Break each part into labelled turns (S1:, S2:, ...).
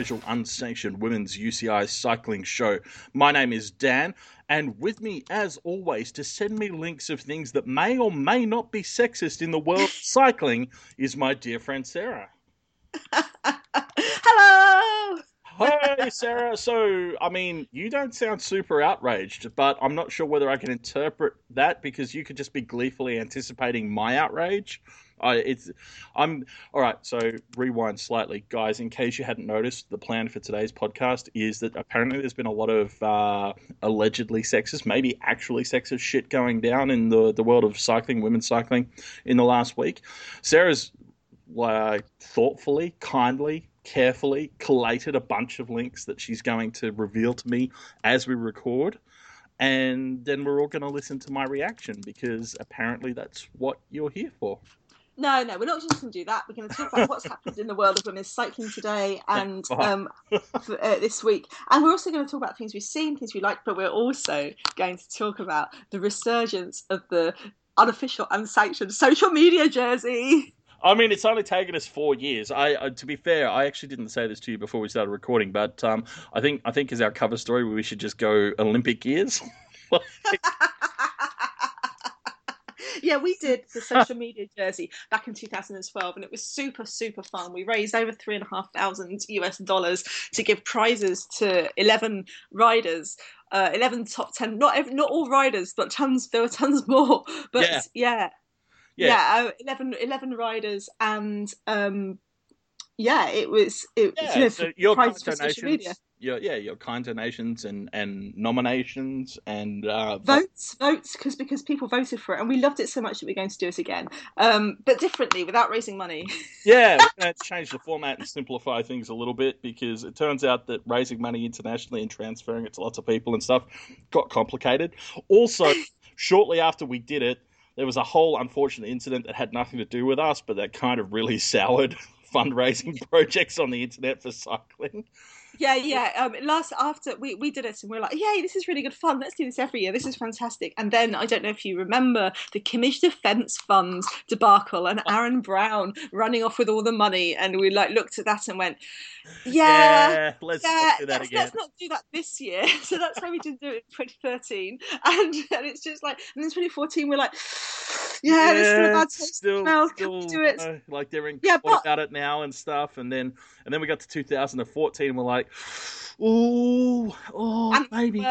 S1: Hello and welcome to the unofficial unsanctioned women's UCI cycling show. My name is Dan, and with me, as always, to send me links of things that may or may not be sexist in the world of cycling is my dear friend Sarah.
S2: Hello.
S1: Hi, Sarah. So, I mean, you don't sound super outraged, but I'm not sure whether I can interpret that because you could just be gleefully anticipating my outrage. I, it's, I'm all right. So rewind slightly, guys. In case you hadn't noticed, the plan for today's podcast is that apparently there's been a lot of uh, allegedly sexist, maybe actually sexist shit going down in the the world of cycling, women's cycling, in the last week. Sarah's thoughtfully, kindly, carefully collated a bunch of links that she's going to reveal to me as we record. And then we're all going to listen to my reaction because apparently that's what you're here for.
S2: No, no, we're not just going to do that. We're going to talk about what's happened in the world of women's cycling today and um, for, uh, this week. And we're also going to talk about things we've seen, things we like, but we're also going to talk about the resurgence of the unofficial, unsanctioned social media jersey.
S1: I mean, it's only taken us four years. I, uh, to be fair, I actually didn't say this to you before we started recording, but um, I think I think as our cover story, we should just go Olympic years.
S2: yeah, we did the social media jersey back in 2012, and it was super, super fun. We raised over three and a half thousand US dollars to give prizes to 11 riders. Uh, 11 top 10 not every, not all riders but tons there were tons more but
S1: Yeah.
S2: yeah
S1: Yeah.
S2: yeah, uh, 11, 11 riders and um yeah it was it
S1: Yeah,
S2: you know,
S1: so your
S2: prizes for social media
S1: your, yeah, your kind donations and, and nominations and uh,
S2: votes votes because because people voted for it and we loved it so much that we're going to do it again um but differently without raising money
S1: Yeah, we're going to change the format and simplify things a little bit because it turns out that raising money internationally and transferring it to lots of people and stuff got complicated. Also, shortly after we did it, there was a whole unfortunate incident that had nothing to do with us, but that kind of really soured fundraising projects on the internet for cycling.
S2: Yeah yeah um last after we we did it and we are like yay this is really good fun let's do this every year this is fantastic and then i don't know if you remember the kimmage defense fund debacle and aaron brown running off with all the money and we like looked at that and went yeah
S1: let's
S2: yeah,
S1: not do that
S2: let's,
S1: again.
S2: let's not do that this year. So that's why we didn't do it in 2013. And, and it's just like, and in 2014, we're like, yeah, there's still a bad taste
S1: still,
S2: mouth.
S1: still,
S2: do it?
S1: uh, like they're in
S2: Yeah, but-
S1: about it now and stuff, and then and then we got to 2014, and we're like, ooh, oh,
S2: And
S1: maybe.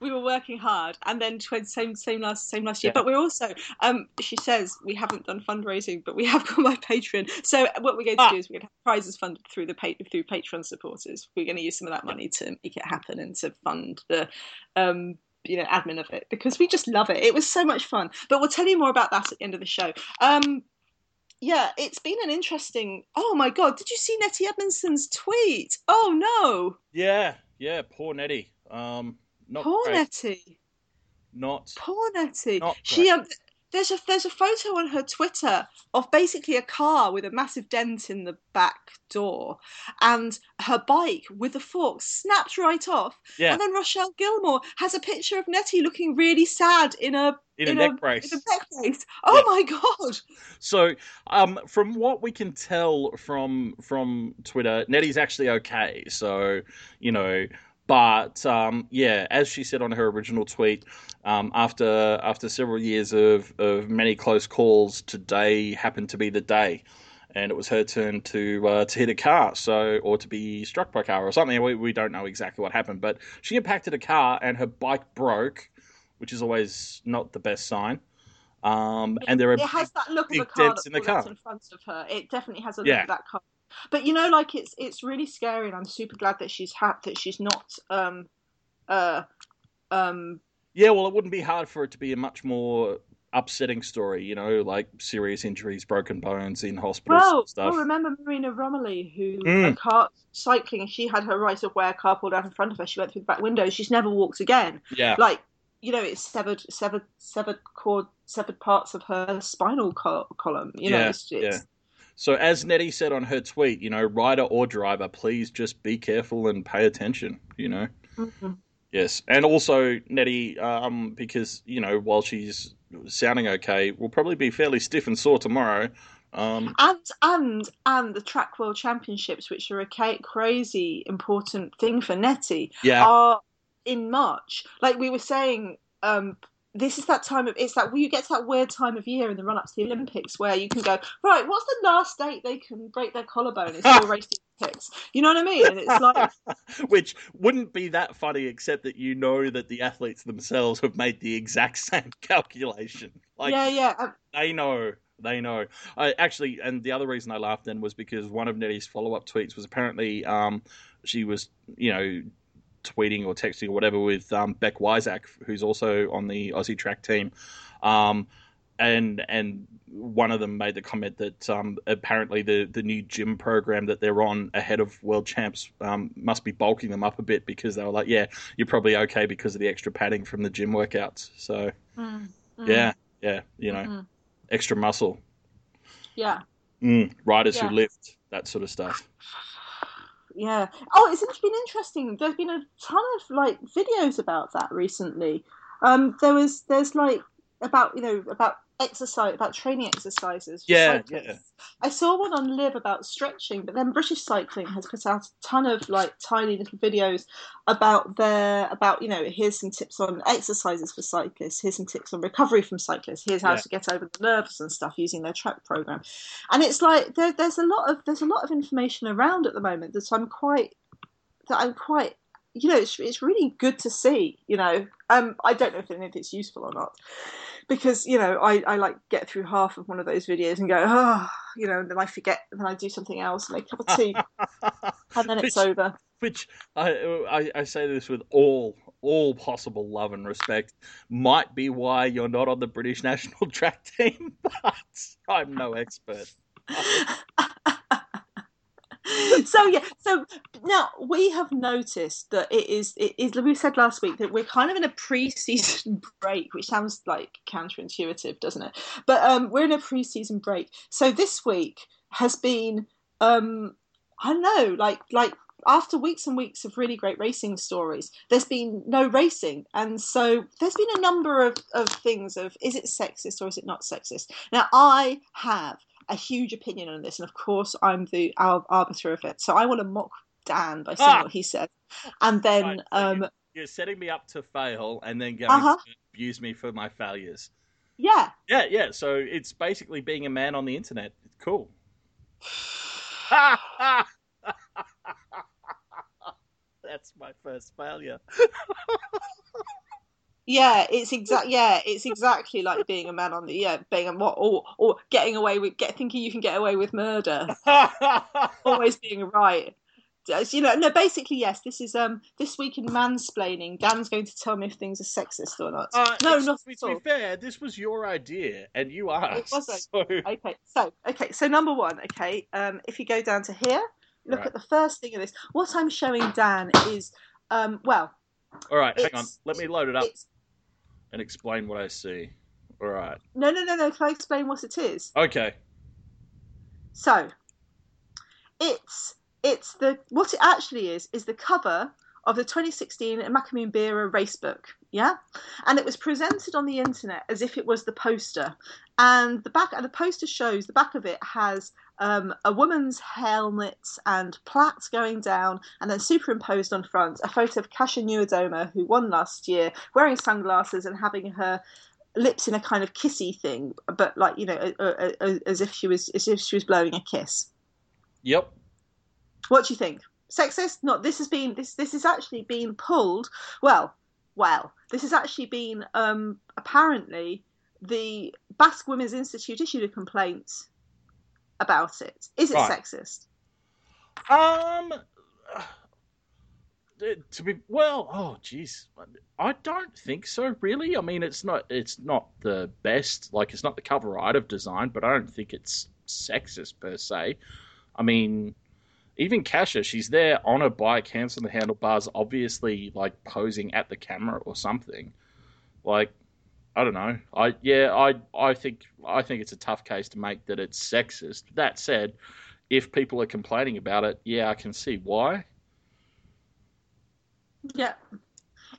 S2: we were working hard, and then same same last same last year.
S1: Yeah.
S2: But we're also, um, she says we haven't done fundraising, but we have got my Patreon. So what we're going to
S1: Ah.
S2: do is we're going to have prizes funded through the through Patreon supporters. We're going to use some of that money to make it happen and to fund the, um, you know, admin of it because we just love it. It was so much fun. But we'll tell you more about that at the end of the show. Um, yeah, it's been an interesting. Oh my god, did you see Nettie Edmondson's tweet? Oh no,
S1: Yeah, yeah, poor Nettie. Um, not
S2: poor
S1: great.
S2: Nettie.
S1: Not.
S2: Poor Nettie.
S1: Not
S2: She um, there's a there's a photo on her Twitter of basically a car with a massive dent in the back door, and her bike with the fork snapped right off.
S1: Yeah.
S2: And then Rochelle Gilmore has a picture of Nettie looking really sad in a
S1: In a
S2: in
S1: neck brace.
S2: In a neck brace. Oh
S1: Yeah.
S2: my god.
S1: So, um, from what we can tell from from Twitter, Nettie's actually okay. So, you know, but um, yeah, as she said on her original tweet, um, after after several years of of many close calls, today happened to be the day. And it was her turn to uh, to hit a car, so or to be struck by a car or something. We, we don't know exactly what happened, but she impacted a car and her bike broke, which is always not the best sign. Um, and there are
S2: it has that look of a car
S1: dents
S2: that
S1: in the car.
S2: in front of her. It definitely has a look
S1: Yeah.
S2: of that car. But you know, like it's it's really scary, and I'm super glad that she's ha- that she's not um uh um
S1: Yeah, well, it wouldn't be hard for it to be a much more upsetting story, you know, like serious injuries, broken bones in hospitals
S2: well,
S1: and stuff.
S2: well remember Marina Romilly who
S1: Mm.
S2: a car cycling she had her right of way a car pulled out in front of her she went through the back window she's never walked again
S1: yeah,
S2: like you know it's severed severed severed cord severed parts of her spinal col- column you know
S1: Yeah,
S2: it's, it's,
S1: yeah. So as Nettie said on her tweet, you know, rider or driver, please just be careful and pay attention. You know.
S2: Mhm.
S1: Yes, and also Nettie, um, because you know, while she's sounding okay, will probably be fairly stiff and sore tomorrow. Um,
S2: and and and the track world championships, which are a crazy important thing for Nettie,
S1: yeah,
S2: are in March. Like we were saying, um, this is that time of it's like you get to that weird time of year in the run up to the Olympics where you can go right. What's the last date they can break their collarbone and still race the Olympics? You know what I mean? And it's like
S1: which wouldn't be that funny, except that you know that the athletes themselves have made the exact same calculation. Like,
S2: yeah, yeah. Um,
S1: they know. They know. I actually, and the other reason I laughed then was because one of Nettie's follow up tweets was apparently um, she was, you know, tweeting or texting or whatever with um, Beck Wiasak, who's also on the Aussie track team. Um, and and one of them made the comment that um, apparently the, the new gym program that they're on ahead of world champs um, must be bulking them up a bit because they were like, yeah, you're probably okay because of the extra padding from the gym workouts. So
S2: mm, mm,
S1: yeah, yeah, you know,
S2: mm,
S1: extra muscle.
S2: yeah.
S1: Mm, riders
S2: Yeah.
S1: who lift that sort of stuff.
S2: Yeah. Oh, it's, been interesting. There's been a ton of like videos about that recently. Um, there was there's like about you know about exercise about training exercises. For
S1: Yeah,
S2: cyclists.
S1: yeah.
S2: I saw one on Live about stretching, but then British Cycling has put out a ton of like tiny little videos about their about you know here's some tips on exercises for cyclists, here's some tips on recovery from cyclists, here's how
S1: Yeah.
S2: to get over the nerves and stuff using their track program, and it's like there, there's a lot of there's a lot of information around at the moment that I'm quite that I'm quite you know it's it's really good to see you know um I don't know if any of it's useful or not because you know I, I like get through half of one of those videos and go oh you know and then I forget and then I do something else and make a cup of tea and then it's
S1: Which-
S2: over
S1: Which I, I I say this with all all possible love and respect. Might be why you're not on the British national track team, but I'm no expert.
S2: so yeah so now we have noticed that it is it is we said last week that we're kind of in a pre-season break which sounds like counterintuitive doesn't it? But um we're in a pre-season break. So this week has been um i don't know like like after weeks and weeks of really great racing stories there's been no racing. And so there's been a number of, of things of is it sexist or is it not sexist? Now i have a huge opinion on this, and of course, I'm the ar- arbiter of it. So I want to mock Dan by saying
S1: Ah!
S2: what he said, and then
S1: Right, so
S2: um,
S1: You're setting me up to fail and then going
S2: Uh-huh.
S1: to abuse me for my failures.
S2: yeah,
S1: Yeah, yeah. So it's basically being a man on the internet. It's cool. That's my first failure.
S2: yeah, it's exact. Yeah, it's exactly like being a man on the yeah, being a what or or getting away with get thinking you can get away with murder, always being right. You know, no. Basically, yes. This is um this week in mansplaining. Dan's going to tell me if things are sexist or not.
S1: Uh,
S2: no, not
S1: to,
S2: at
S1: to be fair, this was your idea, and you asked.
S2: wasn't.
S1: So,
S2: Okay, so okay, so number one, okay, um, if you go down to here, look
S1: Right.
S2: at the first thing of this. What I'm showing Dan is, um, well,
S1: all right, hang on. Let me load it up
S2: it's
S1: and explain what I see. All right.
S2: no, no, no, no. Can I explain what it is?
S1: Okay.
S2: So, it's it's the what it actually is is the cover of the 2016 Emakumeen Bira race book, yeah, and it was presented on the internet as if it was the poster, and the back and the poster shows the back of it has um, a woman's helmet and plaits going down, and then superimposed on front a photo of Kasia who won last year, wearing sunglasses and having her lips in a kind of kissy thing, but like you know, a, a, a, as if she was as if she was blowing a kiss.
S1: Yep.
S2: What do you think? Sexist? Not. This has been this. This has actually been pulled. Well, well. This has actually been um, apparently the Basque Women's Institute issued a complaint about it. Is it
S1: Right.
S2: sexist?
S1: Um. uh, To be well, oh jeez, I don't think so. Really, I mean, it's not it's not the best. Like, it's not the cover art of design, but I don't think it's sexist per se. I mean, even Kasia, she's there on a bike, hands on the handlebars, obviously like posing at the camera or something. Like, I don't know. I yeah, I I think I think it's a tough case to make that it's sexist. That said, if people are complaining about it, yeah, I can see why.
S2: Yeah.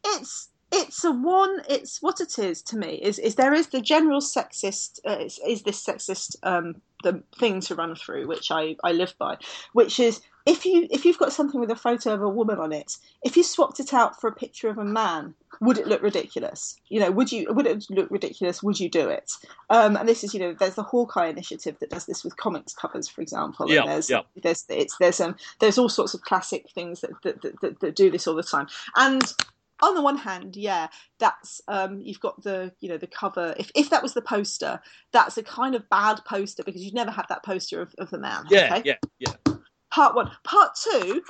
S2: It's it's a one it's what it is to me is is there is the general sexist uh, is, is this sexist um the thing to run through which i i live by which is if you if you've got something with a photo of a woman on it if you swapped it out for a picture of a man would it look ridiculous you know would you would it look ridiculous would you do it um and this is you know there's the hawkeye initiative that does this with comics covers for example
S1: Yeah,
S2: there's
S1: yeah.
S2: there's it's there's um there's all sorts of classic things that that, that, that that do this all the time and on the one hand, yeah, that's um, you've got the you know the cover. If if that was the poster, that's a kind of bad poster because you'd never have that poster of, of the man.
S1: Yeah,
S2: okay?
S1: yeah, yeah.
S2: Part one. Part two.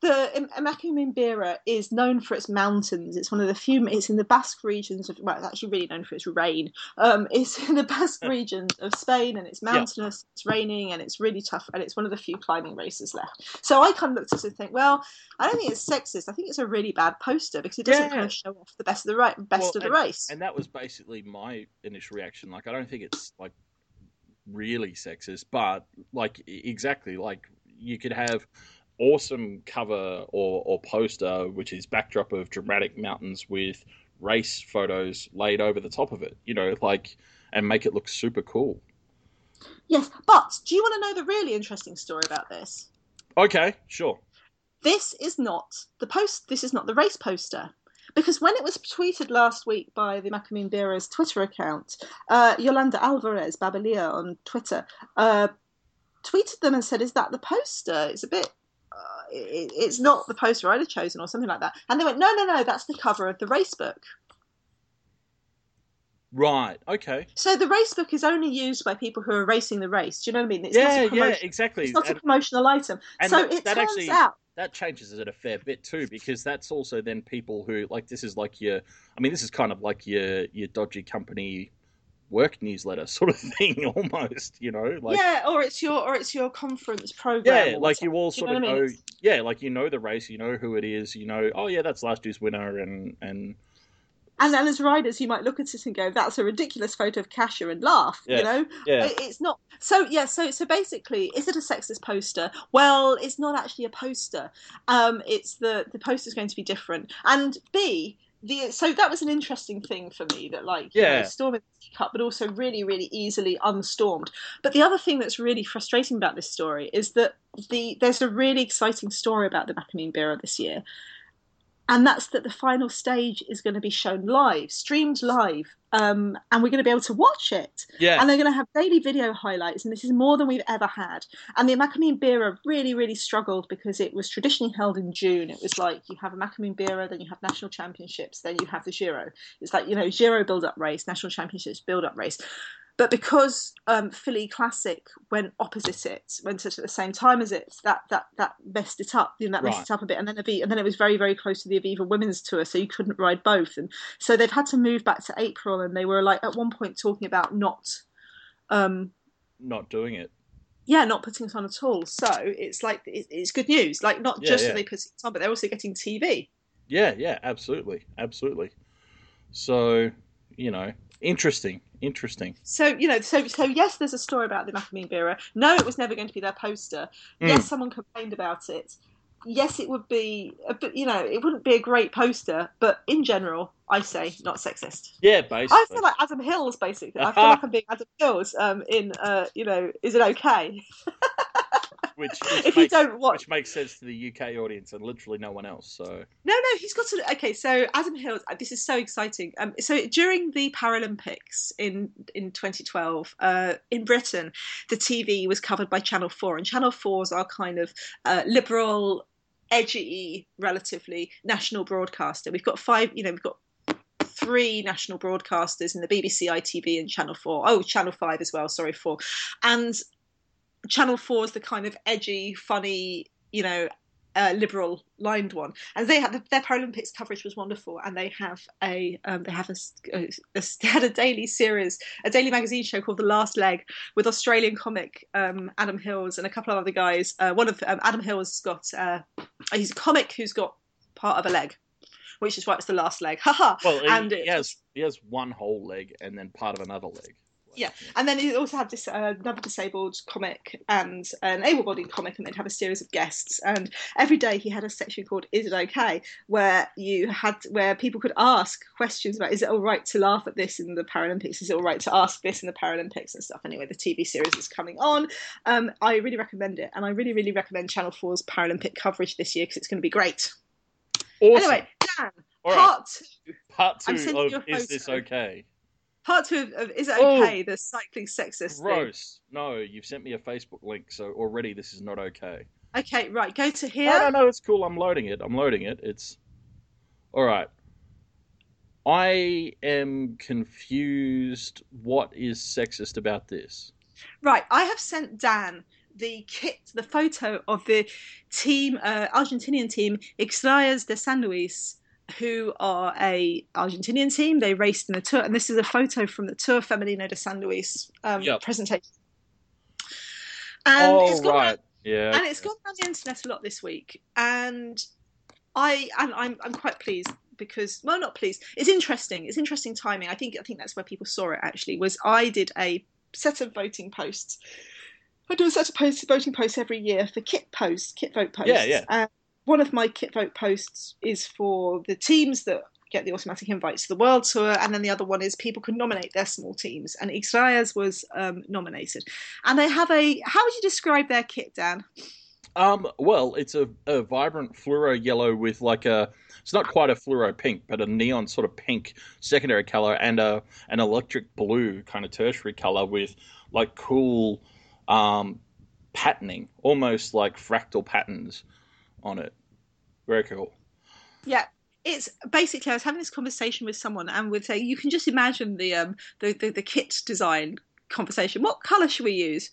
S2: The Im- is known for its mountains. It's one of the few. It's in the Basque regions of. Well, it's actually really known for its rain. Um, it's in the Basque region of Spain, and it's mountainous. It's raining, and it's really tough. And it's one of the few climbing races left. So I kind of looked at it and think, well, I don't think it's sexist. I think it's a really bad poster because it doesn't
S1: Yeah.
S2: kind of show off the best of the right, best
S1: Well,
S2: of the race.
S1: And that was basically my initial reaction. Like, I don't think it's like really sexist, but like exactly like you could have awesome cover or, or poster, which is backdrop of dramatic mountains with race photos laid over the top of it. You know, like and make it look super cool.
S2: yes, but do you want to know the really interesting story about this?
S1: Okay, sure.
S2: this is not the post this is not the race poster because when it was tweeted last week by the Emakumeen Bira's Twitter account, uh, Yolanda Alvarez Babalia on Twitter uh, tweeted them and said, "Is that the poster? It's a bit." Uh, it, it's not the poster I'd have chosen, or something like that. And they went, "No, no, no, that's the cover of the race book."
S1: Right. Okay.
S2: So the race book is only used by people who are racing the race. Do you know what I mean? It's not
S1: yeah.
S2: a
S1: Yeah. Exactly.
S2: It's not a promotional item.
S1: and
S2: so
S1: that-
S2: it
S1: that
S2: turns
S1: actually-
S2: out
S1: that changes it a fair bit too because that's also then people who like this is like your i mean this is kind of like your your dodgy company work newsletter sort of thing almost you know like
S2: yeah, or it's your or it's your conference program.
S1: yeah like you all
S2: Do you
S1: sort
S2: know
S1: of
S2: what I mean?
S1: know yeah like you know the race you know who it is you know oh yeah that's last year's winner and and
S2: And then as riders, you might look at it and go, "That's a ridiculous photo of Kasia," and laugh.
S1: Yeah.
S2: You know,
S1: yeah
S2: it's not. So yeah, so so basically, is it a sexist poster? Well, it's not actually a poster. Um, it's the the poster is going to be different. And B. The, so that was an interesting thing for me that like you
S1: Yeah.
S2: know, storming the cup but also really really easily unstormed but the other thing that's really frustrating about this story is that the there's a really exciting story about the Emakumeen Bira this year and that's that the final stage is going to be shown live, streamed live, um, and we're going to be able to watch it.
S1: yeah
S2: And they're going to have daily video highlights, and this is more than we've ever had. And the Emakumeen Bira really, really struggled because it was traditionally held in June. It was like you have a Emakumeen Bira, then you have national championships, then you have the Giro. It's like you know Giro build-up race, national championships build-up race. But because um, Philly Classic went opposite it, went at the same time as it, that that that messed it up. You know, that messed it up a bit, and then Aviva, and then it was very very close to the Aviva Women's Tour, so you couldn't ride both, and so they've had to move back to April, and they were like at one point talking about not, um,
S1: not doing it
S2: yeah, not putting it on at all. So it's like it's good news. Like not
S1: Yeah,
S2: just
S1: yeah.
S2: that they put it on, but they're also getting TV.
S1: yeah yeah absolutely absolutely so you know interesting interesting
S2: So you know, so so yes, there's a story about the Emakumeen Bira. No, it was never going to be their poster.
S1: Mm.
S2: Yes, someone complained about it. Yes, it would be, a bit, you know, it wouldn't be a great poster, but in general, I say not sexist.
S1: yeah basically
S2: I feel like Adam Hills, basically. I feel like I'm being Adam Hills. Um, in uh, you know, is it okay
S1: which, which
S2: if you
S1: makes,
S2: don't watch?
S1: which makes sense to the uk audience and literally no one else so
S2: No, no, he's got to. Okay, so Adam Hills, uh, this is so exciting. Um, so during the Paralympics in in 2012, uh, in Britain, the TV was covered by Channel Four, and Channel Fours are kind of uh, liberal, edgy, relatively national broadcaster. We've got five. You know, we've got three national broadcasters in the BBC, ITV, and Channel Four. Oh, Channel Five as well. Sorry, four, and Channel Four is the kind of edgy, funny, you know, uh, liberal lined one, and they had their Paralympics coverage was wonderful, and they have a um, they have a, a, a they had a daily series, a daily magazine show called The Last Leg with Australian comic um, Adam Hills and a couple of other guys. Uh, one of um, Adam Hills has got uh, he's a comic who's got part of a leg, which is why it's the last leg. Haha.
S1: well he,
S2: And
S1: he
S2: it-
S1: has he has one whole leg and then part of another leg
S2: Yeah, and then he also had this uh, another disabled comic and an able-bodied comic, and they'd have a series of guests. And every day he had a section called "Is It Okay," where you had where people could ask questions about: Is it all right to laugh at this in the Paralympics? Is it all right to ask this in the Paralympics and stuff? Anyway, the TV series is coming on. Um, I really recommend it, and I really, really recommend Channel 4's Paralympic coverage this year because it's going to be great.
S1: Awesome.
S2: Anyway, Dan,
S1: right.
S2: part two.
S1: Part two of Is This. Okay?
S2: Part two of, of Is It
S1: Oh.
S2: Okay? The cycling sexist thing.
S1: No, you've sent me a Facebook link, so already this is not okay.
S2: Okay, right. Go to
S1: No,
S2: here.
S1: no, no, it's cool. I'm loading it. I'm loading it. It's all right. I am confused. What is sexist about this?
S2: Right, I have sent Dan the kit, the photo of the team, uh, Argentinian team, Xirayas de San Luis, who are a Argentinian team. They raced in the Tour, and this is a photo from the Tour Femenino de San Luis um,
S1: Yep.
S2: presentation. And
S1: oh,
S2: it's gone
S1: right. Yeah.
S2: and it's gone around the internet a lot this week and i and i'm i'm quite pleased because well not pleased it's interesting it's interesting timing i think i think that's where people saw it actually was i did a set of voting posts i do a set of posts voting posts every year for kit posts kit vote posts
S1: Yeah, yeah.
S2: One of my kit vote posts is for the teams that get the automatic invites to the world tour and then the other one is people can nominate their small teams. And Xirayas was um, nominated. And they have a how would you describe their kit dan?
S1: Um, well, it's a, a vibrant fluoro yellow with like a. It's not quite a fluoro pink, but a neon sort of pink secondary color and a an electric blue kind of tertiary color with like cool um, patterning, almost like fractal patterns on it. Very cool.
S2: Yeah, it's basically I was having this conversation with someone, and with a, you can just imagine the um the, the the kit design conversation. What color should we use?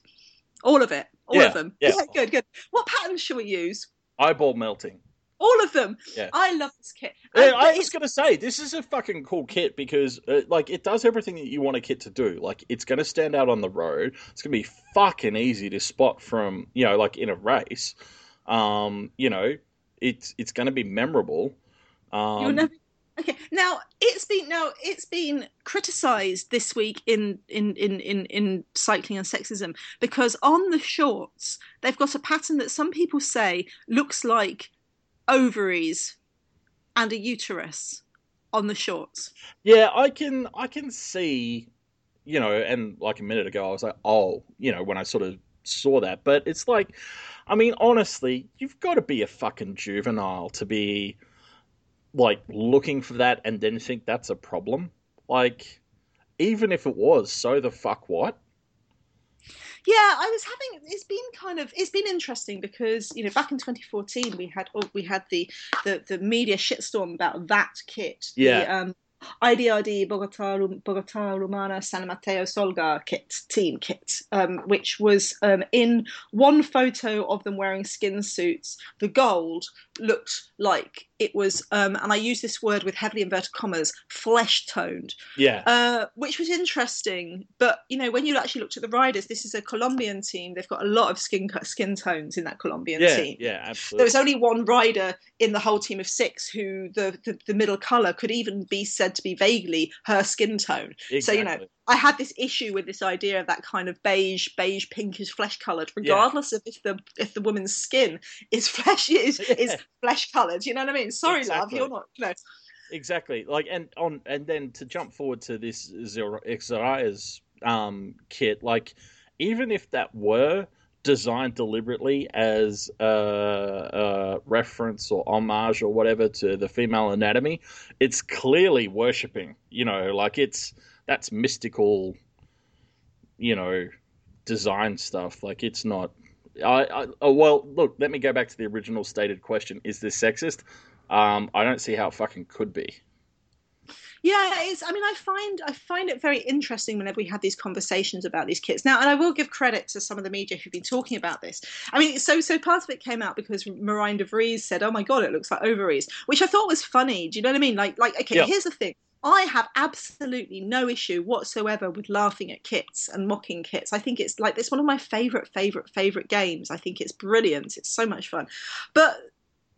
S2: All of it, all
S1: Yeah,
S2: of them.
S1: yeah.
S2: good, good. What patterns should we use?
S1: Eyeball melting.
S2: All of them.
S1: Yeah.
S2: I love this kit.
S1: Yeah, I was gonna say this is a fucking cool kit because uh, like it does everything that you want a kit to do. Like it's gonna stand out on the road. It's gonna be fucking easy to spot from you know like in a race. Um, you know, it's it's gonna be memorable. Um,
S2: never. Okay, now it's been now it's been criticised this week in, in in in in cycling and sexism because on the shorts they've got a pattern that some people say looks like ovaries and a uterus on the shorts.
S1: Yeah, I can I can see, you know, and like a minute ago I was like, oh, you know, when I sort of saw that, but it's like, I mean, honestly, you've got to be a fucking juvenile to be like looking for that and then think that's a problem. Like, even if it was, so the fuck what?
S2: Yeah, I was having. It's been kind of. It's been interesting because you know back in 2014 we had we had the the the media shitstorm about that kit.
S1: Yeah.
S2: The, um, IDRD Bogota Bogota Humana San Mateo Solgar kit team kit, um, which was um, in one photo of them wearing skin suits. The gold looked like it was, um, and I use this word with heavily inverted commas, flesh toned
S1: Yeah,
S2: uh, which was interesting. But you know, when you actually looked at the riders, this is a Colombian team. They've got a lot of skin skin tones in that Colombian
S1: yeah,
S2: team.
S1: yeah, absolutely.
S2: There was only one rider in the whole team of six who the, the, the middle colour could even be said to be vaguely her skin tone. So, you know,
S1: Exactly.
S2: I had this issue with this idea of that kind of beige, beige, pinkish, flesh coloured, regardless of if the if the woman's skin is flesh is is flesh coloured. You know what I mean? Sorry, love, you're not. You know,
S1: Exactly. Like and on and then to jump forward to this Xirayas um kit, like even if that were designed deliberately as a, a reference or homage or whatever to the female anatomy, it's clearly worshipping. You know, like it's that's mystical. You know, design stuff. Like it's not. I, I oh well. Look, let me go back to the original stated question: Is this sexist? Um, I don't see how it fucking could be.
S2: Yeah, it's. I mean, I find I find it very interesting whenever we have these conversations about these kits. Now, and I will give credit to some of the media who've been talking about this. I mean, so so part of it came out because Marijn de Vries said, "Oh my god, it looks like ovaries," which I thought was funny. Do you know what I mean? Like, like okay,
S1: Yeah.
S2: here's the thing. I have absolutely no issue whatsoever with laughing at kits and mocking kits. I think it's like it's one of my favorite, favorite, favorite games. I think it's brilliant. It's so much fun. But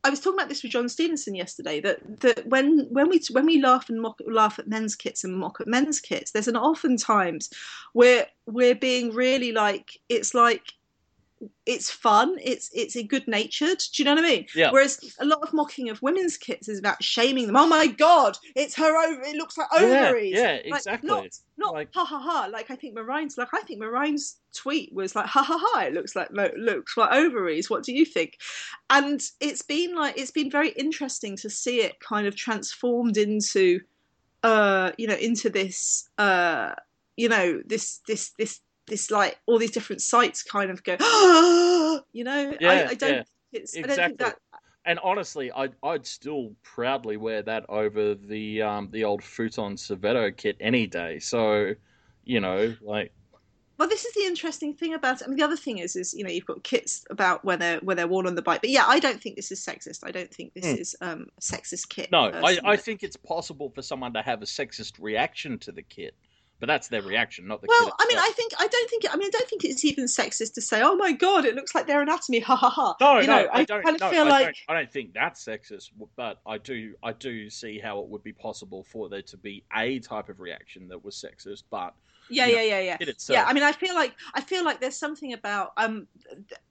S2: I was talking about this with John Stevenson yesterday. That that when when we when we laugh and mock, laugh at men's kits and mock at men's kits, there's an oftentimes where we're being really like it's like it's fun it's it's a good natured do you know what i mean?
S1: Yeah.
S2: whereas a lot of mocking of women's kits is about shaming them. Oh my god it's her over it looks like ovaries.
S1: yeah,
S2: Like,
S1: exactly.
S2: not not
S1: Like-
S2: ha ha ha like i think marine's like i think marine's tweet was like ha ha ha it looks like looks like ovaries. What do you think? And it's been like it's been very interesting to see it kind of transformed into uh you know into this uh you know this this this this like all these different sites kind of go you know
S1: Yeah,
S2: I, I don't
S1: yeah,
S2: think it's I don't
S1: exactly.
S2: think that
S1: And honestly, I'd I'd still proudly wear that over the um the old futon Cervelo kit any day. So, you know, like
S2: well this is the interesting thing about it i mean the other thing is is you know you've got kits about where they're where they're worn on the bike but yeah i don't think this is sexist i don't think this
S1: Hmm.
S2: is um a sexist kit
S1: no, I. I think it's possible for someone to have a sexist reaction to the kit, but that's their reaction, not the
S2: well i mean i think i don't think i mean i don't think it's even sexist to say oh my god it looks like their anatomy ha ha ha
S1: No,
S2: you
S1: no,
S2: know
S1: I, don't.
S2: kind of
S1: no,
S2: feel
S1: I
S2: like
S1: don't. I don't think that's sexist, but I do. I do see how it would be possible for there to be a type of reaction that was sexist, but
S2: yeah yeah
S1: know,
S2: yeah yeah yeah i mean i feel like i feel like there's something about um th-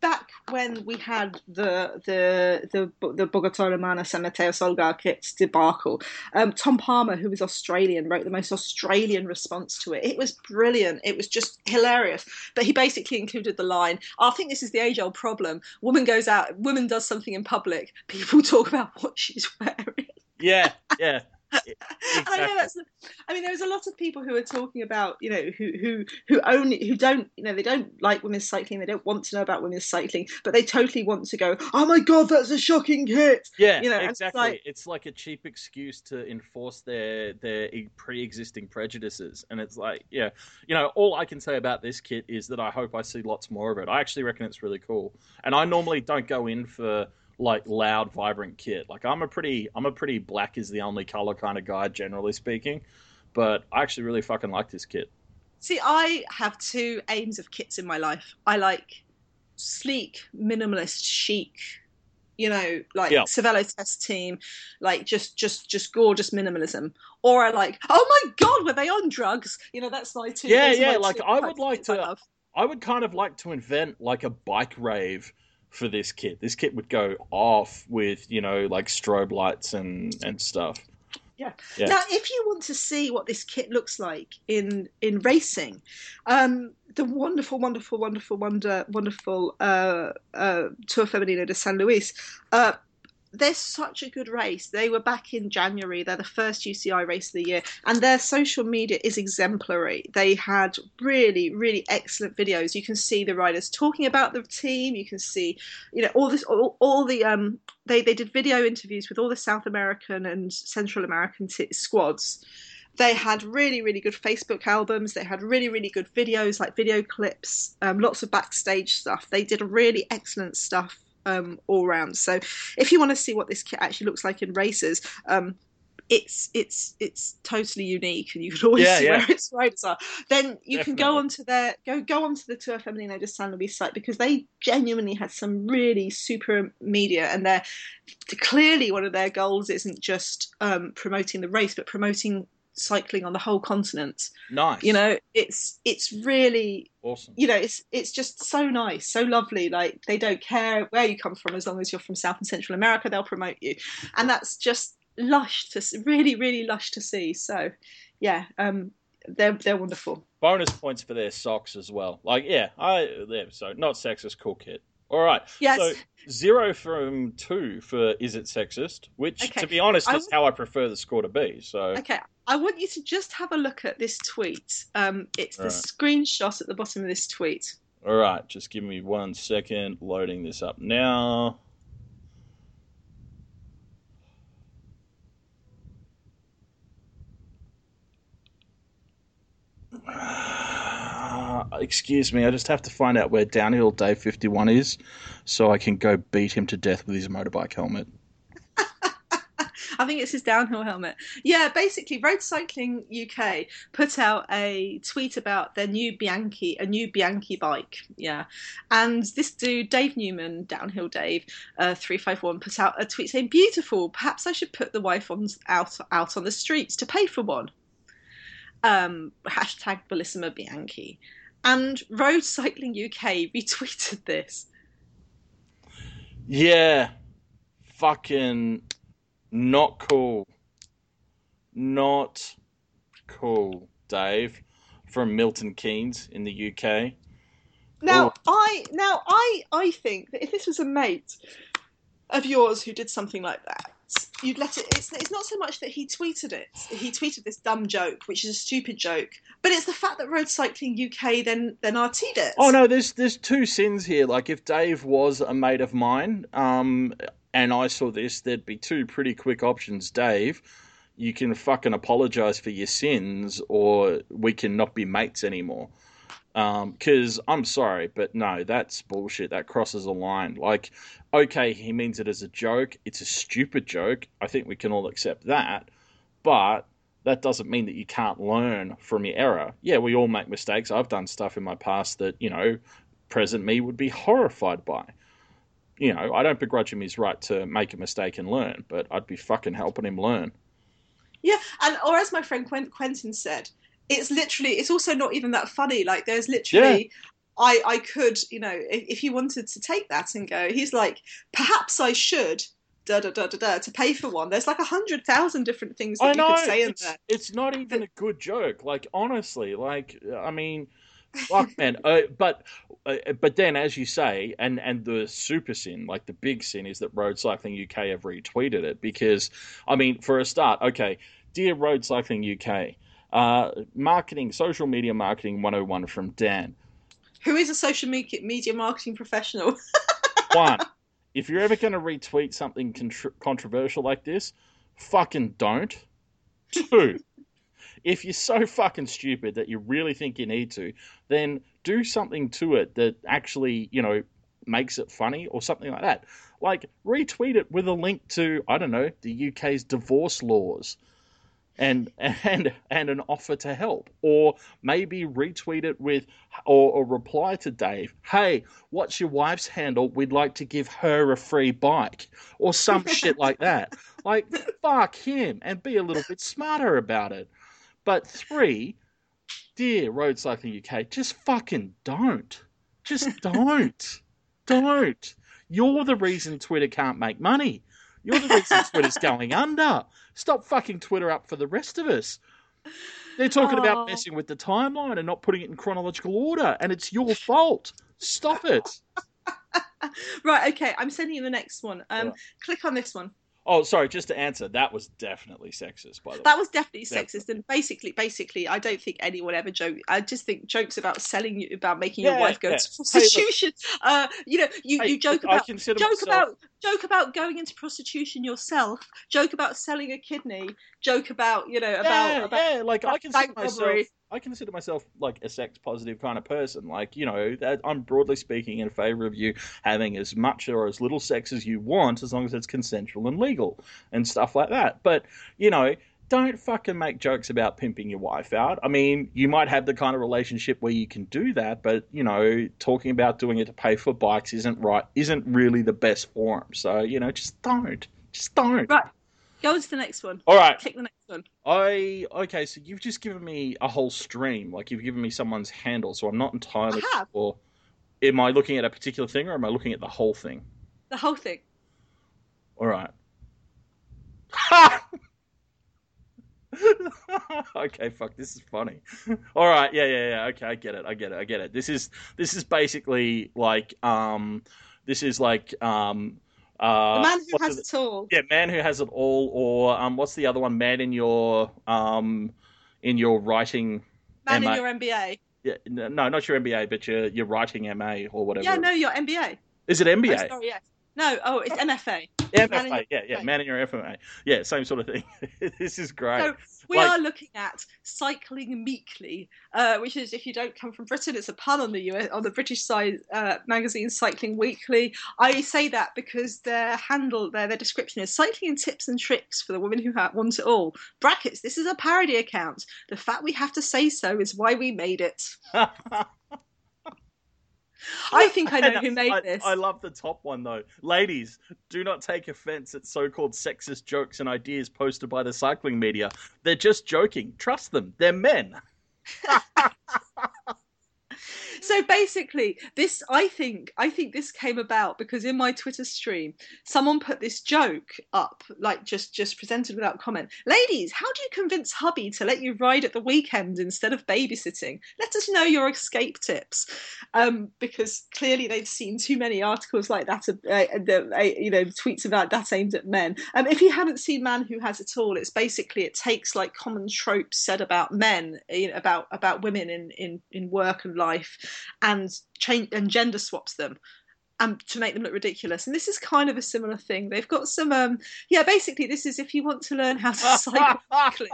S2: back when we had the the the the Bogota Humana San Mateo Solgar kits debacle, um, Tom Palmer, who was Australian, wrote the most Australian response to it. It was brilliant. It was just hilarious. But he basically included the line. I think this is the age old problem. Woman goes out, woman does something in public. People talk about what she's wearing.
S1: yeah, yeah,
S2: And I know that's. I mean, there was a lot of people who are talking about, you know, who who who only who don't, you know, they don't like women's cycling. They don't want to know about women's cycling, but they totally want to go. Oh my god, that's a shocking hit!
S1: Yeah,
S2: you know, and it's
S1: exactly.
S2: like-
S1: It's like a cheap excuse to enforce their their pre-existing prejudices, and it's like, yeah, you know, all I can say about this kit is that I hope I see lots more of it. I actually reckon it's really cool, and I normally don't go in for like loud, vibrant kit. Like I'm a pretty, I'm a pretty black is the only color kind of guy, generally speaking, but I actually really fucking like this kit.
S2: See, I have two aims of kits in my life. I like sleek, minimalist, chic. You know, like
S1: Yeah.
S2: Cervelo test team, like just just just gorgeous minimalism. Or I like, oh my god, were they on drugs? You know, that's my two.
S1: Yeah, yeah, like, I would like
S2: kits I
S1: to- I would kind of like to invent like a bike rave for this kit. This kit would go off with you know like strobe lights and and stuff. Yeah.
S2: Now, if you want to see what this kit looks like in in racing, um, the wonderful, wonderful, wonderful, wonder, wonderful uh, uh, Tour Femenino de San Luis. Uh, they're such a good race. They were back in January. They're the first UCI race of the year, and their social media is exemplary. They had really, really excellent videos. You can see the riders talking about the team. You can see, you know, all this, all, all the um, they they did video interviews with all the South American and Central American t- squads. They had really, really good Facebook albums. They had really, really good videos, like video clips, um, lots of backstage stuff. They did really excellent stuff um, all round. So, if you want to see what this kit actually looks like in races, um, it's it's it's totally unique, and you can always
S1: Yeah,
S2: see
S1: yeah.
S2: where its riders are. Then you can go
S1: Definitely.
S2: onto their go go onto the Tour Femenino de San Luis site because they genuinely had some really super media, and they're clearly one of their goals isn't just um, promoting the race, but promoting cycling on the whole continent.
S1: Nice.
S2: You know, it's it's really
S1: awesome.
S2: you know it's it's just so nice so lovely like they don't care where you come from as long as you're from south and central america they'll promote you and that's just lush to really really lush to see so yeah um they're they're wonderful
S1: Bonus points for their socks as well. Like yeah, I yeah, so not sexist, cool kit. All right.
S2: yes
S1: So zero from two for is it sexist? Which,
S2: Okay.
S1: to be honest,
S2: I
S1: is how I prefer the score to be. So
S2: okay i want you to just have a look at this tweet um it's the
S1: Right.
S2: screenshot at the bottom of this tweet
S1: all right, just give me one second. Loading this up now. Excuse me, I just have to find out where Downhill Day 51 is so I can go beat him to death with his motorbike helmet.
S2: I think it's his downhill helmet. Yeah, basically, Road Cycling UK put out a tweet about their new Bianchi, a new Bianchi bike. Yeah, and this dude, Dave Newman, Downhill Dave, uh, three five one, put out a tweet saying, "Beautiful. Perhaps I should put the wife on out out on the streets to pay for one." Um, hashtag Bellissima Bianchi. And Road Cycling UK retweeted this.
S1: Yeah. Fucking not cool. Not cool, Dave, from Milton Keynes in the UK.
S2: Now, oh. I now I I think that if this was a mate of yours who did something like that, you'd let it. It's, it's not so much that he tweeted it. He tweeted this dumb joke, which is a stupid joke, but it's the fact that Road Cycling UK then then RT'd it.
S1: Oh no, there's there's two sins here. Like if Dave was a mate of mine, um, and I saw this, there'd be two pretty quick options. Dave, you can fucking apologize for your sins, or we can not be mates anymore. Because um, I'm sorry, but no, that's bullshit. That crosses a line. Like, okay, he means it as a joke. It's a stupid joke. I think we can all accept that. But that doesn't mean that you can't learn from your error. Yeah, we all make mistakes. I've done stuff in my past that, you know, present me would be horrified by. You know, I don't begrudge him his right to make a mistake and learn, but I'd be fucking helping him learn.
S2: Yeah, and or as my friend Quentin said, it's literally it's also not even that funny like there's literally yeah. i i could you know if, if you wanted to take that and go he's like perhaps i should da da da da da to pay for one. There's like a hundred thousand different things that I you know, could say
S1: in there. it's not even a good joke. Like honestly like i mean fuck man. Uh, but uh, but then as you say and and the super sin like the big sin is that road cycling uk have retweeted it because i mean for a start okay dear road cycling uk uh, marketing, social media marketing 101 from Dan.
S2: Who is a social media marketing professional?
S1: One, if you're ever going to retweet something contr- controversial like this, fucking don't. Two, if you're so fucking stupid that you really think you need to, then do something to it that actually, you know, makes it funny or something like that. Like retweet it with a link to, I don't know, the UK's divorce laws and and and an offer to help or maybe retweet it with or, or, reply to dave hey what's your wife's handle? We'd like to give her a free bike or some shit like that. Like fuck him and be a little bit smarter about it. But three dear road cycling uk just fucking don't. Just don't. Don't. You're the reason twitter can't make money you're the reason Twitter's going under. Stop fucking Twitter up for the rest of us. They're talking oh. about messing with the timeline and not putting it in chronological order, and it's your fault. Stop it.
S2: right, okay, I'm sending you the next one. Um, right. Click on this one.
S1: Oh, sorry. Just to answer, that was definitely sexist. By the way,
S2: that was definitely sexist, and basically, basically, I don't think anyone ever joke. I just think jokes about selling you, about making yeah, your wife go yeah. to prostitution. Hey, uh, you know, you, hey, you joke about joke myself... about joke about going into prostitution yourself. Joke about selling a kidney. Joke about you know about
S1: yeah,
S2: about,
S1: yeah. Like I consider myself. Robbery. I consider myself like a sex positive kind of person. Like, you know, I'm broadly speaking in favor of you having as much or as little sex as you want as long as it's consensual and legal and stuff like that. But, you know, don't fucking make jokes about pimping your wife out. I mean, you might have the kind of relationship where you can do that, but you know, talking about doing it to pay for bikes isn't right. Isn't really the best form. So you know, just don't. Just don't.
S2: Right. Go on to the next one.
S1: All right.
S2: Click the next one.
S1: I okay, so you've just given me a whole stream, like you've given me someone's handle, so I'm not entirely sure. Am I looking at a particular thing or am I looking at the whole thing?
S2: The whole thing.
S1: All right. okay, fuck, this is funny. All right, yeah, yeah, yeah. Okay, I get it. I get it. I get it. This is this is basically like um this is like um
S2: uh, the man who has it, it, all.
S1: Yeah, man who has it all, or um, what's the other one? Man in your um, in your writing.
S2: Man MA. in your MBA.
S1: Yeah, no, not your MBA, but your your writing MA or whatever.
S2: Yeah, no, your MBA.
S1: Is it MBA?
S2: Oh, sorry, yes. No, oh, it's MFA.
S1: MFA, yeah, yeah, man in your FMA. Yeah, same sort of thing. this is great.
S2: So, we like, are looking at cycling meekly, uh, which is if you don't come from Britain, it's a pun on the US on the British side uh, magazine Cycling Weekly. I say that because their handle, their their description is cycling and tips and tricks for the women who want it all. Brackets. This is a parody account. The fact we have to say so is why we made it. I think I know who made
S1: I,
S2: this.
S1: I love the top one though. Ladies, do not take offense at so-called sexist jokes and ideas posted by the cycling media. They're just joking. Trust them. They're men.
S2: so basically this i think i think this came about because in my twitter stream someone put this joke up like just just presented without comment. Ladies how do you convince hubby to let you ride at the weekend instead of babysitting? Let us know your escape tips. Um, because clearly they've seen too many articles like that uh, uh, you know tweets about that aimed at men. Um, if you haven't seen man who has it all it's basically it takes like common tropes said about men you know, about about women in in in work and life and change and gender swaps them and to make them look ridiculous. And this is kind of a similar thing. They've got some, um, yeah, basically, this is if you want to learn how to cycle quickly.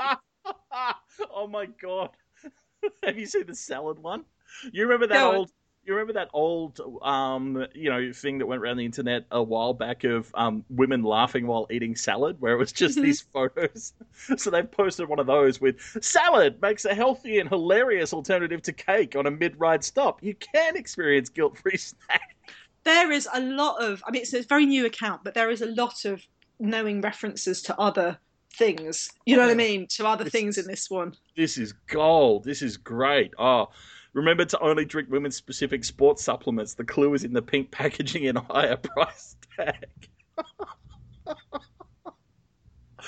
S1: oh my god! Have you seen the salad one? You remember that old? You remember that old, um, you know, thing that went around the internet a while back of um, women laughing while eating salad, where it was just these photos. so they've posted one of those with salad makes a healthy and hilarious alternative to cake on a mid-ride stop. You can experience guilt-free snack.
S2: There is a lot of, I mean, it's a very new account, but there is a lot of knowing references to other things. You know what I mean? To other things in this one.
S1: This is gold. This is great. Oh, Remember to only drink women's specific sports supplements. The clue is in the pink packaging and higher price tag.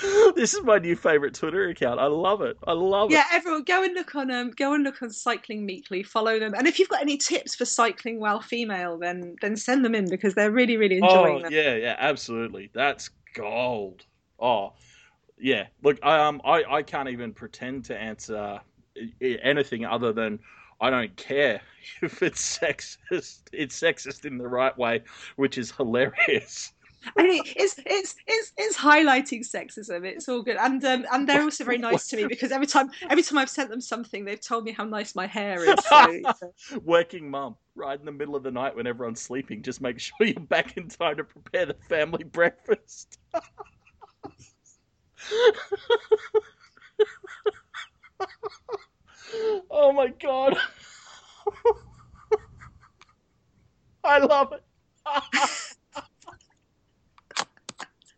S1: this is my new favorite Twitter account. I love it. I love
S2: yeah, it. Yeah, everyone go and look on um go and look on Cycling Meekly. Follow them, and if you've got any tips for cycling while female, then then send them in because they're really really enjoying
S1: oh,
S2: them.
S1: Yeah, yeah, absolutely. That's gold. Oh, yeah. Look, I um, I I can't even pretend to answer anything other than I don't care if it's sexist. It's sexist in the right way, which is hilarious.
S2: I mean, it's it's it's it's highlighting sexism. It's all good, and um, and they're also very nice to me because every time every time I've sent them something, they've told me how nice my hair is. So,
S1: so. Working mum, right in the middle of the night when everyone's sleeping, just make sure you're back in time to prepare the family breakfast. Oh my god. I love it.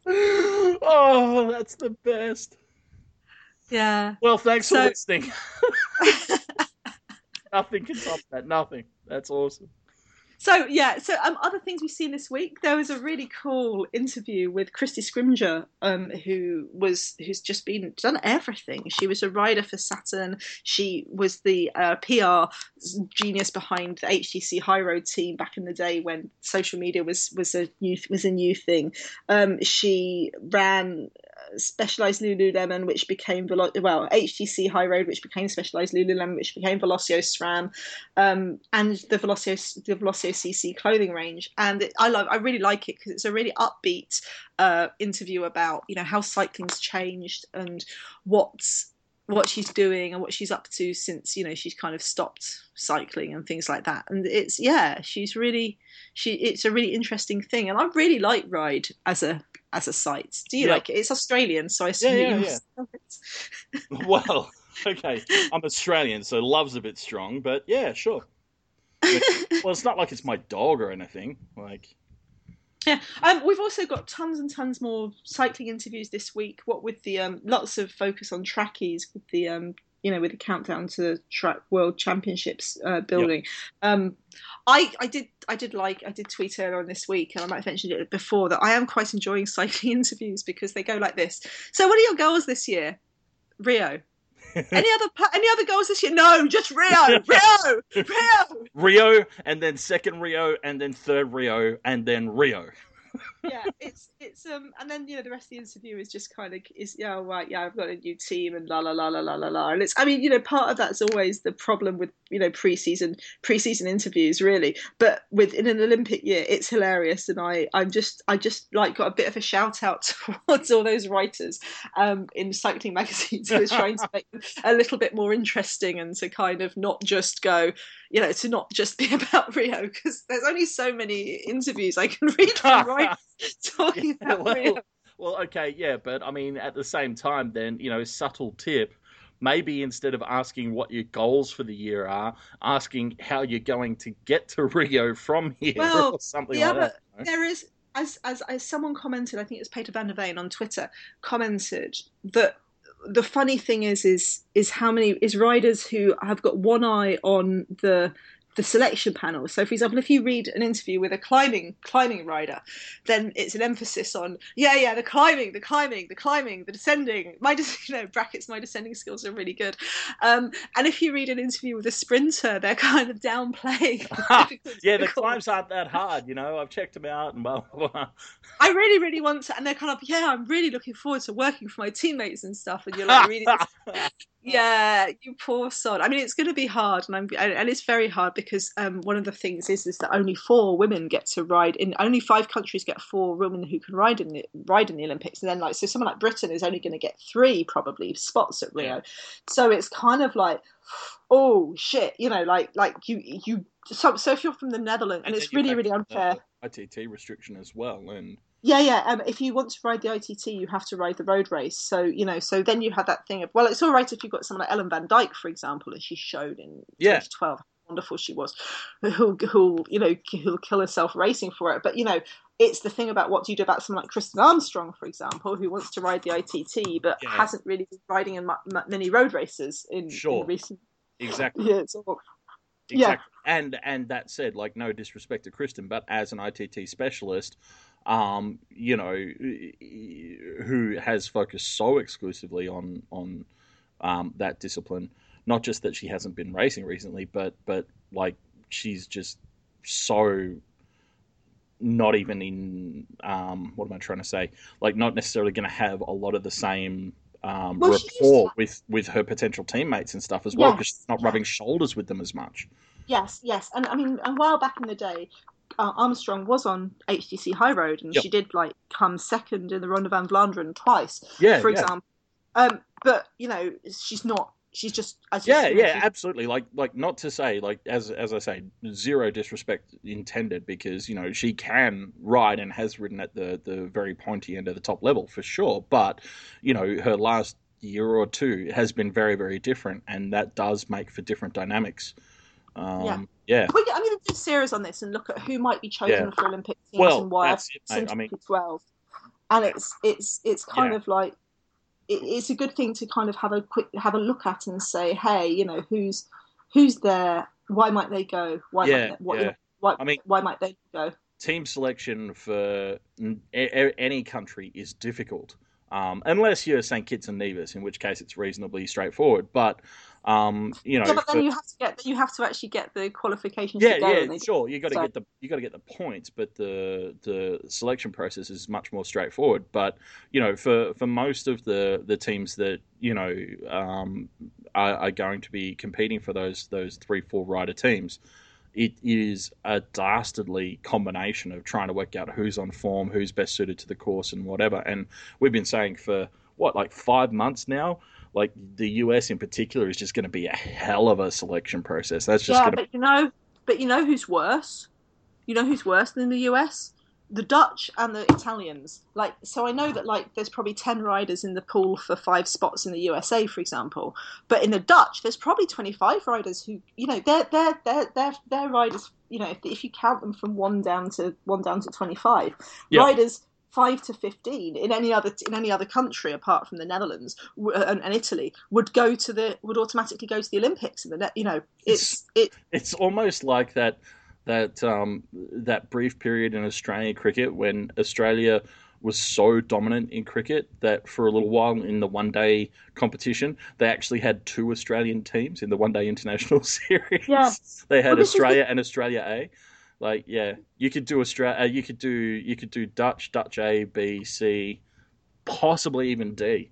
S1: oh, that's the best.
S2: Yeah.
S1: Well, thanks so... for listening. Nothing can top that. Nothing. That's awesome.
S2: So yeah, so um, other things we've seen this week. There was a really cool interview with Kristy Scrymgeour, um, who was who's just been done everything. She was a rider for Saturn. She was the uh, PR genius behind the HTC High Road team back in the day when social media was was a new was a new thing. Um, she ran Specialized Lululemon, which became Velo- well HTC High Road, which became Specialized Lululemon, which became Velocio SRAM, um, and the Velocio the Velocio CC clothing range. And it, I love, I really like it because it's a really upbeat uh, interview about you know how cycling's changed and what's what she's doing and what she's up to since you know she's kind of stopped cycling and things like that and it's yeah she's really she it's a really interesting thing and i really like ride as a as a site. Do you yeah. like it? It's australian so i assume yeah, yeah,
S1: well okay. I'm australian so love's a bit strong but yeah sure. Well it's not like it's my dog or anything like.
S2: Yeah, um, we've also got tons and tons more cycling interviews this week. What with the um, lots of focus on trackies with the um, you know with the countdown to the track world championships uh, building. Yep. Um, I I did I did like I did tweet earlier on this week, and I might have mentioned it before that I am quite enjoying cycling interviews because they go like this. So, what are your goals this year? Rio. any other any other goals this year? No, just Rio, Rio, Rio,
S1: Rio, and then second Rio, and then third Rio, and then Rio.
S2: Yeah, it's it's um, and then you know the rest of the interview is just kind of is yeah, right, yeah, I've got a new team and la la la la la la la, and it's I mean you know part of that's always the problem with you know preseason preseason interviews really, but with in an Olympic year it's hilarious, and I I'm just I just like got a bit of a shout out towards all those writers um in cycling magazines. Who are trying to make them a little bit more interesting and to kind of not just go you know, to not just be about Rio because there's only so many interviews I can read Ryan talking
S1: Yeah,
S2: about
S1: well,
S2: Rio.
S1: well, okay, yeah, but I mean, at the same time, then you know, subtle tip. Maybe instead of asking what your goals for the year are, asking how you're going to get to Rio from here
S2: Well,
S1: or something
S2: the
S1: like
S2: other-
S1: that.
S2: There is, as, as as someone commented, I think it's Peter van der Veen on Twitter commented that the funny thing is is is how many is riders who have got one eye on the the selection panel. So, for example, if you read an interview with a climbing climbing rider, then it's an emphasis on yeah, yeah, the climbing, the climbing, the climbing, the descending. My you know brackets, my descending skills are really good. Um, and if you read an interview with a sprinter, they're kind of downplaying.
S1: yeah, the climbs aren't that hard, you know. I've checked them out and blah blah. blah.
S2: I really, really want to, and they're kind of, yeah, I'm really looking forward to working for my teammates and stuff. And you're like, reading yeah, you poor sod. I mean, it's going to be hard, and I'm, and and it's very hard because um, one of the things is is that only four women get to ride in. Only five countries get four women who can ride in the ride in the Olympics, and then like so, someone like Britain is only going to get three probably spots at Rio.
S1: Yeah.
S2: So it's kind of like, oh shit, you know, like like you you. So, so if you're from the Netherlands, and
S1: then
S2: it's really really unfair.
S1: ITT restriction as well, and
S2: Yeah, yeah. Um, if you want to ride the ITT, you have to ride the road race. So you know, so then you have that thing of well, it's all right if you've got someone like Ellen van Dijk, for example, as she showed in
S1: Yeah.
S2: 2012, how wonderful she was, who who you know who'll kill herself racing for it. But you know, it's the thing about what do you do about someone like Kristin Armstrong, for example, who wants to ride the ITT but
S1: Yeah.
S2: hasn't really been riding in many road races in,
S1: Sure.
S2: in recent
S1: exactly.
S2: years. Or,
S1: Exactly.
S2: Yeah.
S1: And and that said, like no disrespect to Kristin, but as an ITT specialist, um, you know, who has focused so exclusively on on um, that discipline, not just that she hasn't been racing recently, but but like she's just so not even in um, what am I trying to say? Like not necessarily going to have a lot of the same um,
S2: Well,
S1: rapport with with her potential teammates and stuff as well because
S2: Yes,
S1: she's not
S2: yeah.
S1: rubbing shoulders with them as much.
S2: Yes, yes, and I mean, a while back in the day, uh, Armstrong was on HTC High Road, and
S1: Yep.
S2: she did like come second in the Ronde van Vlaanderen twice,
S1: Yeah,
S2: for
S1: yeah.
S2: example. Um, but you know, she's not. She's just as you
S1: Yeah, yeah,
S2: she's-
S1: absolutely. Like, like not to say, like as as I say, zero disrespect intended, because you know she can ride and has ridden at the the very pointy end of the top level for sure. But you know, her last year or two has been very, very different, and that does make for different dynamics. Um,
S2: Yeah.
S1: yeah,
S2: I'm going to do a series on this and look at who might be chosen
S1: Yeah.
S2: for Olympic teams
S1: Well,
S2: and why.
S1: that's it, I mean-
S2: 2012, and it's it's it's kind
S1: Yeah.
S2: of like it, it's a good thing to kind of have a quick have a look at and say, hey, you know, who's who's there? Why might they go? Why
S1: Yeah,
S2: might they, what,
S1: yeah.
S2: why,
S1: I mean-
S2: why might they go?
S1: team selection for n- a- a- any country is difficult. Um, unless you're St. Kitts and Nevis, in which case it's reasonably straightforward. But um, you know,
S2: yeah, but then you have to get you have to actually get the qualifications
S1: yeah,
S2: to
S1: yeah,
S2: they-
S1: sure. You got to
S2: so-
S1: get the you got to get the points, but the the selection process is much more straightforward. But you know, for for most of the the teams that you know um, are, are going to be competing for those those three four rider teams, it is a dastardly combination of trying to work out who's on form, who's best suited to the course, and whatever. And we've been saying for what like five months now. Like the US in particular is just going to be a hell of a selection process. That's just
S2: yeah,
S1: to
S2: but you know, but you know who's worse? You know who's worse than the US? The Dutch and the Italians. Like, so I know that like there's probably ten riders in the pool for five spots in the USA, for example. But in the Dutch, there's probably twenty five riders who, you know, they're they're they're they're, they're riders. You know, if, if you count them from one down to one down to twenty five,
S1: Yeah.
S2: riders five to fifteen in any other in any other country apart from the Netherlands w- and, and Italy would go to the would automatically go to the Olympics and the. You know, it's it
S1: it's almost like that that um, that brief period in Australian cricket when Australia was so dominant in cricket that for a little while in the one day competition they actually had two Australian teams in the one day international series.
S2: Yeah.
S1: They had
S2: Well, this is
S1: Australia and Australia A. Like, yeah, you could do Australia. Uh, you could do you could do Dutch, Dutch A, B, C, possibly even D.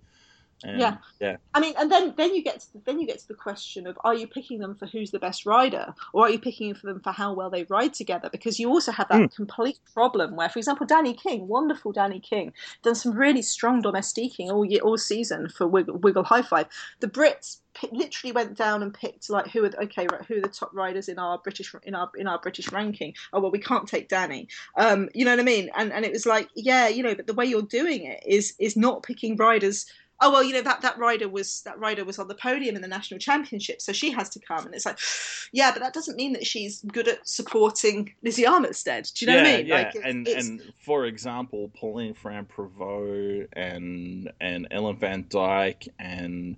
S1: And,
S2: Yeah.
S1: yeah,
S2: I mean, and then then you get to the, then you get to the question of are you picking them for who's the best rider, or are you picking for them for how well they ride together? Because you also have that
S1: Mm.
S2: complete problem where, for example, Dani King, wonderful Dani King, done some really strong domestiquing all year, all season for Wiggle, Wiggle High Five. The Brits pi literally went down and picked like who are the, okay right, who are the top riders in our British in our in our British ranking. Oh well, we can't take Dani. Um, you know what I mean? And and it was like yeah, you know, but the way you're doing it is is not picking riders oh well you know that that rider was that rider was on the podium in the national championship so she has to come and it's like yeah but that doesn't mean that she's good at supporting lizzie armitstead do you know
S1: yeah,
S2: what i mean
S1: yeah.
S2: like it's,
S1: and
S2: it's,
S1: and for example, Pauline Ferrand-Prévot and and Ellen van Dijk and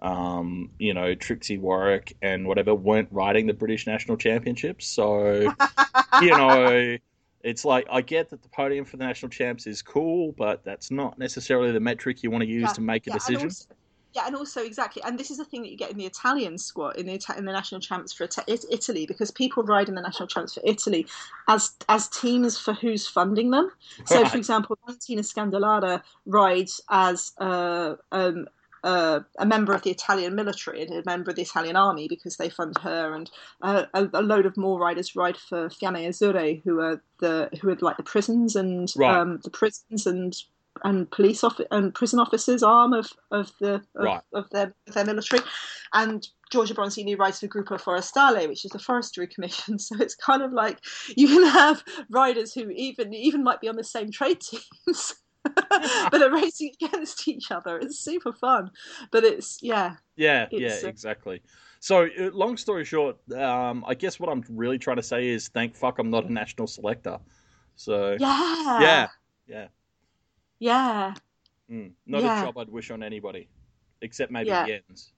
S1: um, you know Trixi Worrack and whatever weren't riding the British national championships. So you know, it's like I get that the podium for the national champs is cool, but that's not necessarily the metric you want to use
S2: Yeah,
S1: to make a
S2: yeah, and
S1: decision.
S2: also- yeah, and also exactly, and this is the thing that you get in the Italian squad in the in the national champs for Italy because people ride in the national champs for Italy as as teams for who's funding them. So,
S1: Right.
S2: for example, Valentina Scandolara rides as a, um, a, a member of the Italian military and a member of the Italian army because they fund her, and uh, a, a load of more riders ride for Fiamme Azzurre, who are the who are like the prisons and
S1: Right.
S2: um, the prisons and and police off and prison officers arm of of the of,
S1: Right.
S2: of their of their military, and Giorgia Bronzini rides for Gruppo Forestale, which is the forestry commission. So it's kind of like you can have riders who even even might be on the same trade teams. but they're racing against each other. It's super fun, but it's yeah,
S1: Yeah,
S2: It's,
S1: yeah, exactly. So, uh, long story short, um, I guess what I'm really trying to say is, thank fuck I'm not a national selector. So,
S2: yeah,
S1: yeah, yeah.
S2: yeah.
S1: Mm, not
S2: Yeah.
S1: a job I'd wish on anybody, except maybe
S2: Yeah.
S1: Jens.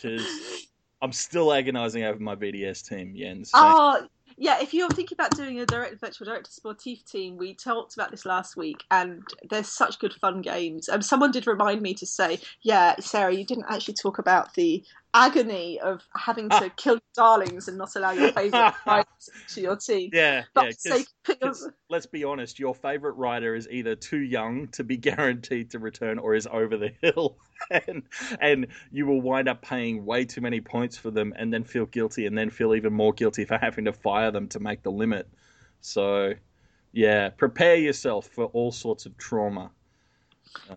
S1: Just, I'm still agonising over my VDS team, Jens.
S2: Oh, yeah. If you're thinking about doing a direct virtual director sportif team, we talked about this last week, and there's such good fun games. Um, someone did remind me to say, yeah, Sarah, you didn't actually talk about the agony of having to ah. kill your darlings and not allow your favourite riders to your team.
S1: yeah,
S2: But
S1: yeah.
S2: for sake of-
S1: 'cause let's be honest, your favourite rider is either too young to be guaranteed to return, or is over the hill, and and you will wind up paying way too many points for them, and then feel guilty, and then feel even more guilty for having to fire them to make the limit. So, yeah, prepare yourself for all sorts of trauma.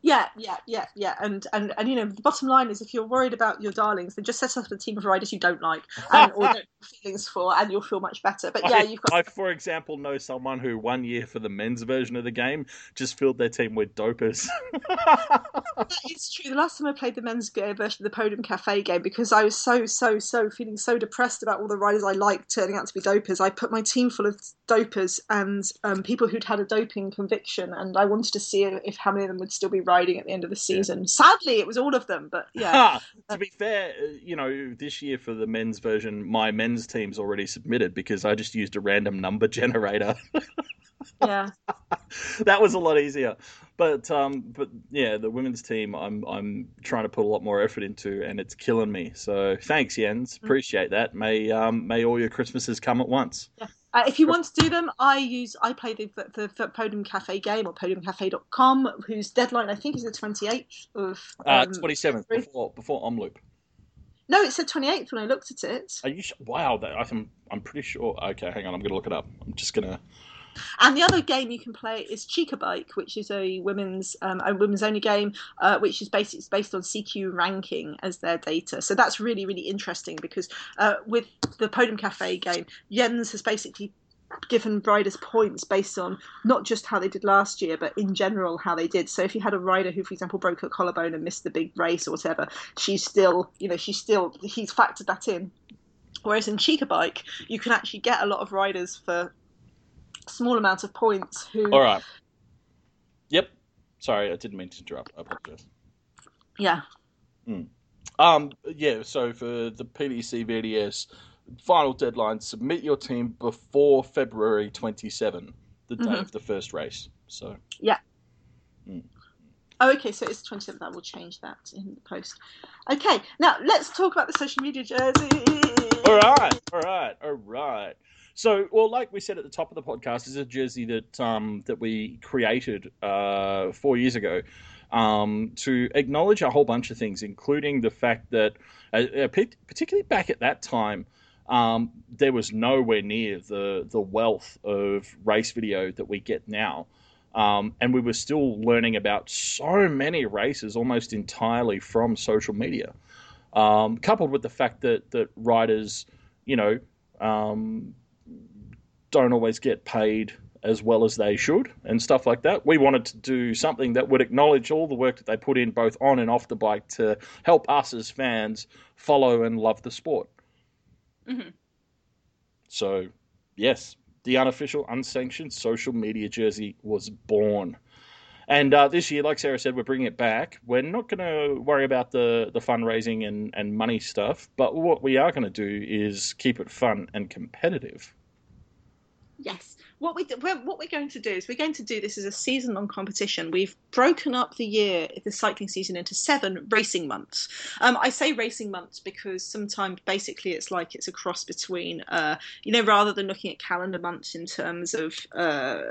S2: Yeah, yeah, yeah, yeah. And, and and you know, the bottom line is if you're worried about your darlings, then just set up a team of riders you don't like and or don't have feelings for, and you'll feel much better. But yeah,
S1: I,
S2: you've got
S1: I, for example, know someone who one year for the men's version of the game just filled their team with dopers.
S2: is true. The last time I played the men's version of the Podium Cafe game, because I was so so so feeling so depressed about all the riders I liked turning out to be dopers, I put my team full of dopers and um, people who'd had a doping conviction, and I wanted to see if how many of them would still be riding at the end of the season. Sadly, it was all of them, but yeah.
S1: to be fair, uh, you know, this year for the men's version, my men's team's already submitted because I just used a random number generator.
S2: yeah.
S1: that was a lot easier. But um, but yeah, the women's team, I'm I'm trying to put a lot more effort into, and it's killing me. So thanks, Jens.
S2: Mm.
S1: Appreciate that. May um, may all your Christmases come at once.
S2: Uh, if you want to do them, I use I play the, the, the Podium Cafe game or podiumcafe.com, whose deadline I think is the 28th of.
S1: Uh,
S2: Um,
S1: twenty seventh before before Omloop.
S2: No, it said 28th when I looked at it.
S1: Are you? Sh- wow, that, I'm I'm pretty sure. Okay, hang on. I'm gonna look it up. I'm just gonna.
S2: And the other game you can play is Chica Bike, which is a women's um, a women's only game, uh, which is based it's based on CQ ranking as their data. So that's really really interesting because uh, with the Podium Cafe game, Jens has basically given riders points based on not just how they did last year, but in general how they did. So if you had a rider who, for example, broke her collarbone and missed the big race or whatever, she's still you know she's still he's factored that in. Whereas in Chica Bike, you can actually get a lot of riders for small amount of points who
S1: All right. Yep. Sorry, I didn't mean to interrupt. I apologize.
S2: yeah
S1: Um, yeah. So for the PDC VDS final deadline, submit your team before February twenty seven, the day
S2: Mhm.
S1: of the first race. So Yeah.
S2: oh okay so it's 27th i will change that in the post okay now let's talk about the social media jersey
S1: All right, all right, all right. So, well, like we said at the top of the podcast, is a jersey that um, that we created uh, four years ago um, to acknowledge a whole bunch of things, including the fact that, uh, uh particularly back at that time, um, there was nowhere near the the wealth of race video that we get now. Um, and we were still learning about so many races almost entirely from social media, um, coupled with the fact that that riders, you know, um, don't always get paid as well as they should and stuff like that. We wanted to do something that would acknowledge all the work that they put in both on and off the bike to help us as fans follow and love the sport.
S2: Mm-hmm.
S1: So, yes, the unofficial, unsanctioned social media jersey was born. And uh, this year, like Sarah said, we're bringing it back. We're not going to worry about the, the fundraising and, and money stuff, but what we are going to do is keep it fun and competitive.
S2: Yes. What we what we're going to do is we're going to do this as a season long competition. We've broken up the year, the cycling season, into seven racing months. Um, I say racing months because sometimes basically it's like it's a cross between, uh, you know, rather than looking at calendar months in terms of, uh,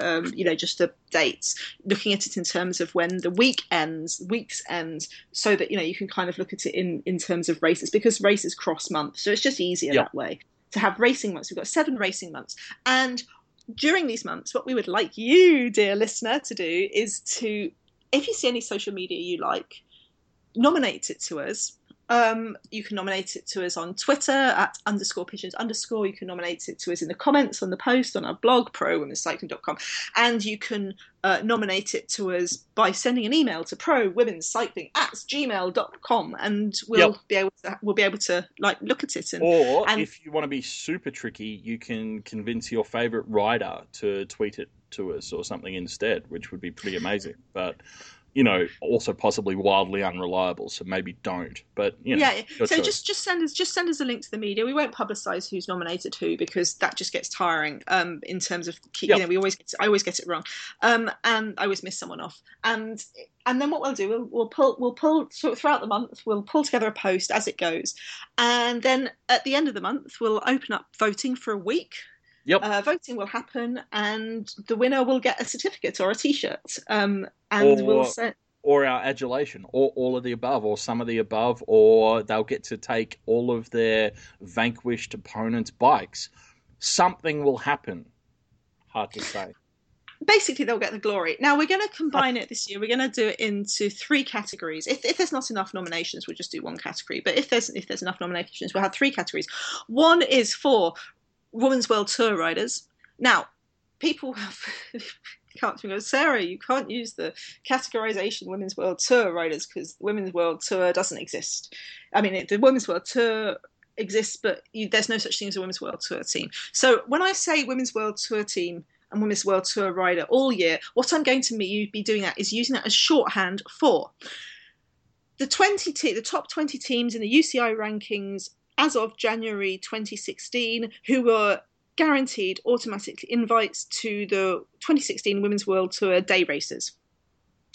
S2: um, you know, just the dates, looking at it in terms of when the week ends, weeks end, so that you know you can kind of look at it in in terms of races because races cross months, so it's just easier yep. that way to have racing months. We've got seven racing months. And during these months, what we would like you, dear listener, to do is to, if you see any social media you like, nominate it to us um, you can nominate it to us on Twitter at underscore pigeons underscore. You can nominate it to us in the comments on the post on our blog, prowomencycling.com. And you can uh, nominate it to us by sending an email to prowomencycling at gmail.com and we'll yep. be able to we'll be able to like look at it and,
S1: or
S2: and,
S1: if you want to be super tricky you can convince your favorite rider to tweet it to us or something instead which would be pretty amazing but you know, also possibly wildly unreliable. So maybe don't. But you know,
S2: yeah. So choice. just just send us just send us a link to the media. We won't publicise who's nominated who because that just gets tiring. Um, in terms of keep, yep. you know, we always get, I always get it wrong. Um, and I always miss someone off. And and then what we'll do, we'll, we'll pull we'll pull so throughout the month. We'll pull together a post as it goes, and then at the end of the month, we'll open up voting for a week.
S1: Yep.
S2: Uh, voting will happen, and the winner will get a certificate or a T-shirt, um, and or, we'll send.
S1: Or our adulation, or all of the above, or some of the above, or they'll get to take all of their vanquished opponents' bikes. Something will happen. Hard to say
S2: basically they'll get the glory. Now we're going to combine it this year. We're going to do it into three categories. If, if there's not enough nominations, we'll just do one category. But if there's if there's enough nominations, we'll have three categories. One is for Women's World Tour riders. Now, people have can't go, Sarah, you can't use the categorization Women's World Tour riders because Women's World Tour doesn't exist. I mean, the Women's World Tour exists, but you, there's no such thing as a Women's World Tour team. So when I say Women's World Tour team and Women's World Tour rider all year, what I'm going to be, be doing that is using that as shorthand for the 20 te- the top 20 teams in the UCI rankings as of January 2016 who were guaranteed automatic invites to the 2016 Women's World Tour day races.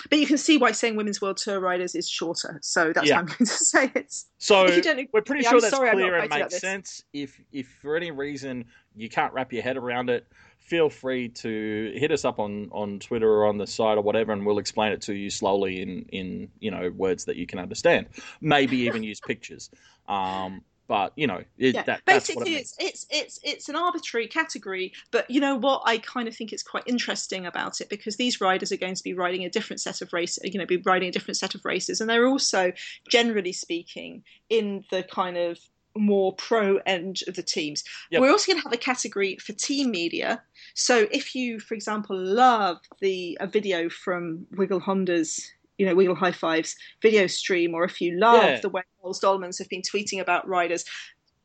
S2: But you can see why saying Women's World Tour riders is shorter. So that's yeah. what I'm going to say. It's
S1: so we're pretty yeah, sure I'm that's sorry, clear and makes sense. If if for any reason you can't wrap your head around it, feel free to hit us up on, on Twitter or on the site or whatever, and we'll explain it to you slowly in in you know words that you can understand. Maybe even use pictures. Um, but you know, it, yeah. that,
S2: basically,
S1: it
S2: it's it's it's it's an arbitrary category. But you know what? I kind of think it's quite interesting about it because these riders are going to be riding a different set of races. You know, be riding a different set of races, and they're also, generally speaking, in the kind of more pro end of the teams. Yep. We're also going to have a category for team media. So if you, for example, love the a video from Wiggle Honda's you know, Wiggle High Fives video stream, or if you love yeah. the way Boels Dolmans have been tweeting about riders,